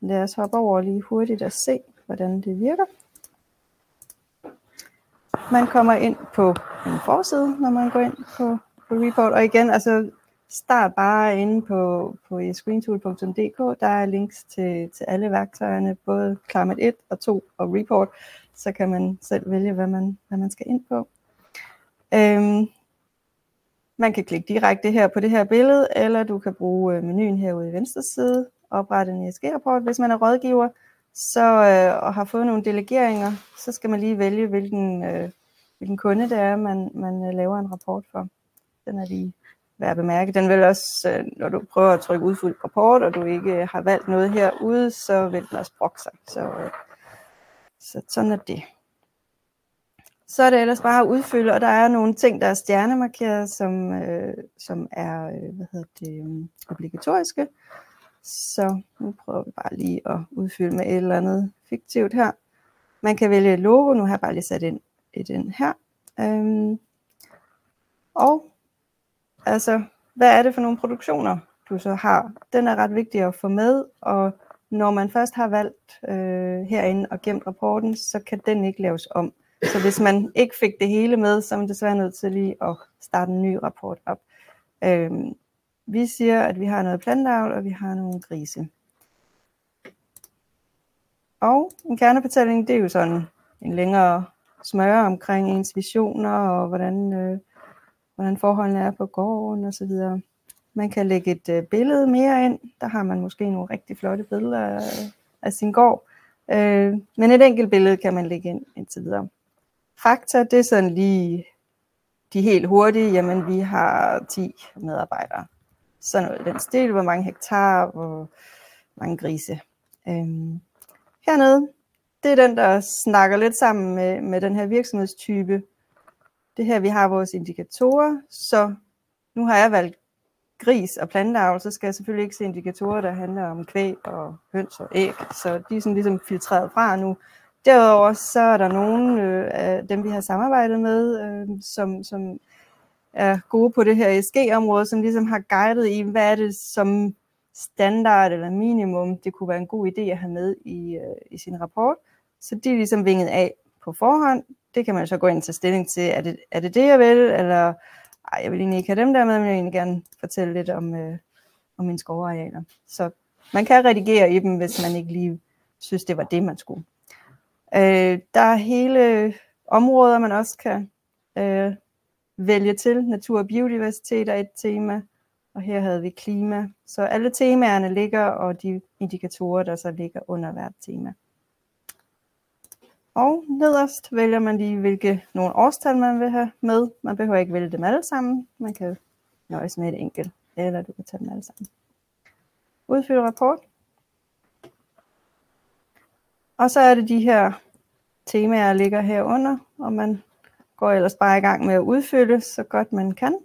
lad os hoppe over lige hurtigt og se, hvordan det virker. Man kommer ind på en forside, når man går ind på, på report, og igen, altså start bare inde på, på screentool.dk. Der er links til, til alle værktøjerne, både Climate 1 og 2 og Report, så kan man selv vælge, hvad man, hvad man skal ind på. Øhm, man kan klikke direkte her på det her billede, eller du kan bruge øh, menuen herude i venstre side, oprette en ESG-rapport. Hvis man er rådgiver så, øh, og har fået nogle delegeringer, så skal man lige vælge, hvilken, øh, hvilken kunde det er, man, man øh, laver en rapport for. Den er lige værd at bemærke. Den vil også, øh, når du prøver at trykke udfyldt rapport, og du ikke øh, har valgt noget herude, så vil den også brokke sig. Så, øh, så sådan er det. Så er det ellers bare at udfylde, og der er nogle ting, der er stjernemarkeret, som, øh, som er øh, hvad hedder det, øh, obligatoriske. Så nu prøver vi bare lige at udfylde med et eller andet fiktivt her. Man kan vælge et logo, nu har jeg bare lige sat ind, i den her. Øhm, og altså, hvad er det for nogle produktioner, du så har? Den er ret vigtig at få med, og når man først har valgt øh, herinde og gemt rapporten, så kan den ikke laves om. Så hvis man ikke fik det hele med, så er man desværre nødt til lige at starte en ny rapport op. Øhm, vi siger, at vi har noget planteavl, og vi har nogle grise. Og en kernefortælling, det er jo sådan en længere smøre omkring ens visioner, og hvordan, øh, hvordan forholdene er på gården osv. Man kan lægge et øh, billede mere ind. Der har man måske nogle rigtig flotte billeder af, af sin gård. Øh, men et enkelt billede kan man lægge ind indtil videre. Fakta, det er sådan lige de helt hurtige. Jamen, vi har 10 medarbejdere. Sådan noget den stil. Hvor mange hektar, hvor mange grise. Øhm, hernede, det er den, der snakker lidt sammen med, med den her virksomhedstype. Det her, vi har vores indikatorer. Så nu har jeg valgt gris og planteavl, så skal jeg selvfølgelig ikke se indikatorer, der handler om kvæg og høns og æg. Så de er sådan ligesom filtreret fra nu. Derudover så er der nogle øh, af dem, vi har samarbejdet med, øh, som, som er gode på det her ESG-område, som ligesom har guidet i, hvad er det som standard eller minimum, det kunne være en god idé at have med i, øh, i sin rapport. Så de er ligesom vinget af på forhånd. Det kan man så gå ind og tage stilling til, er det, er det det, jeg vil, eller ej, jeg vil egentlig ikke have dem der med, men jeg vil egentlig gerne fortælle lidt om, øh, om mine skovarealer. Så man kan redigere i dem, hvis man ikke lige synes, det var det, man skulle. Øh, der er hele områder, man også kan øh, vælge til. Natur og biodiversitet er et tema, og her havde vi klima. Så alle temaerne ligger, og de indikatorer, der så ligger under hvert tema. Og nederst vælger man lige, hvilke nogle årstal man vil have med. Man behøver ikke vælge dem alle sammen. Man kan nøjes med et enkelt, eller du kan tage dem alle sammen. Udfyld rapport. Og så er det de her temaer, der ligger herunder, og man går ellers bare i gang med at udfylde så godt man kan.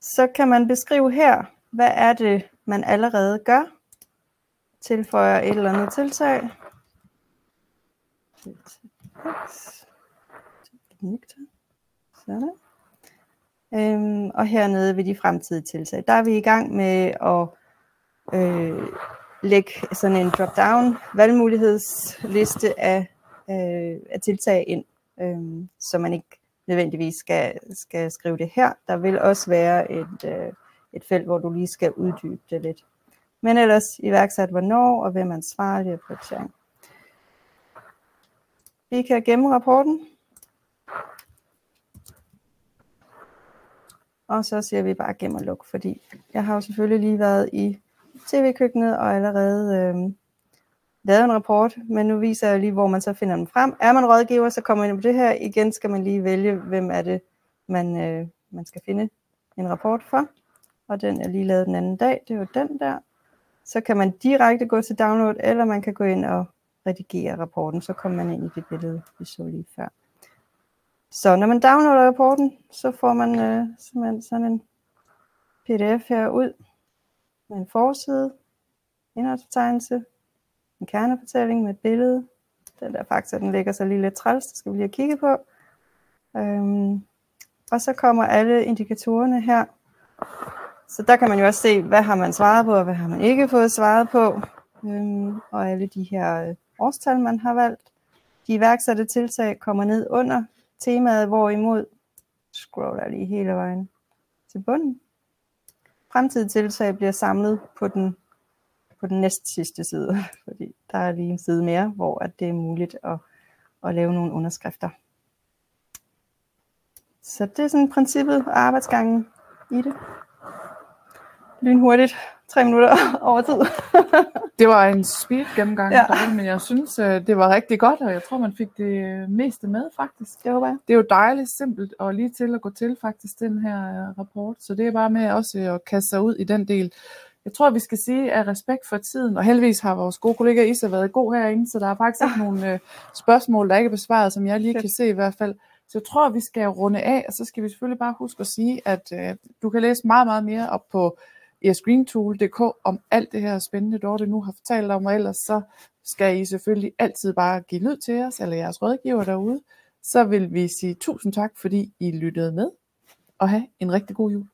Så kan man beskrive her, hvad er det, man allerede gør. Tilføjer et eller andet tiltag. Sådan. Øhm, og hernede ved de fremtidige tiltag, der er vi i gang med at øh, lægge sådan en drop-down valgmulighedsliste af, øh, af tiltag ind, øh, så man ikke nødvendigvis skal, skal skrive det her. Der vil også være et, øh, et felt, hvor du lige skal uddybe det lidt. Men ellers iværksat hvornår og hvem ansvarlig og prioritering. Vi kan gemme rapporten. Og så siger vi bare gem og luk, fordi jeg har jo selvfølgelig lige været i tv-køkkenet og allerede øh, lavet en rapport, men nu viser jeg lige, hvor man så finder den frem. Er man rådgiver, så kommer man ind på det her. Igen skal man lige vælge, hvem er det, man, øh, man skal finde en rapport for. Og den er lige lavet den anden dag, det var den der. Så kan man direkte gå til download, eller man kan gå ind og redigere rapporten, så kommer man ind i det billede, vi så lige før. Så når man downloader rapporten, så får man øh, simpelthen sådan en pdf her ud med en forside, indholdsbetegnelse, en kernefortælling med et billede. Den der faktor, den ligger så lige lidt træls, det skal vi lige have kigget på. Øhm, og så kommer alle indikatorerne her. Så der kan man jo også se, hvad har man svaret på, og hvad har man ikke fået svaret på. Øhm, og alle de her øh, årstal, man har valgt. De iværksatte tiltag kommer ned under temaet, hvorimod scroller lige hele vejen til bunden. Fremtidige tiltag bliver samlet på den, på den næst sidste side, fordi der er lige en side mere, hvor at det er muligt at, at lave nogle underskrifter. Så det er sådan princippet og arbejdsgangen i det. Lynhurtigt. Tre minutter over tid. Det var en speed gennemgang, Ja. ja. men jeg synes, øh, det var rigtig godt, og jeg tror, man fik det meste med, faktisk. Det håber jeg. Det er jo dejligt simpelt og lige til at gå til, faktisk, den her øh, rapport. Så det er bare med også at kaste sig ud i den del. Jeg tror, vi skal sige af respekt for tiden, og heldigvis har vores gode kollega Isa været god herinde, så der er faktisk ikke nogen øh, spørgsmål, der ikke er besvaret, som jeg lige kan se i hvert fald. Så jeg tror, vi skal runde af, og så skal vi selvfølgelig bare huske at sige, at øh, du kan læse meget, meget mere op på escreentool.dk om alt det her spændende, Dorte nu har fortalt om, og ellers så skal I selvfølgelig altid bare give lyd til os, eller jeres rådgiver derude. Så vil vi sige tusind tak, fordi I lyttede med, og have en rigtig god jul.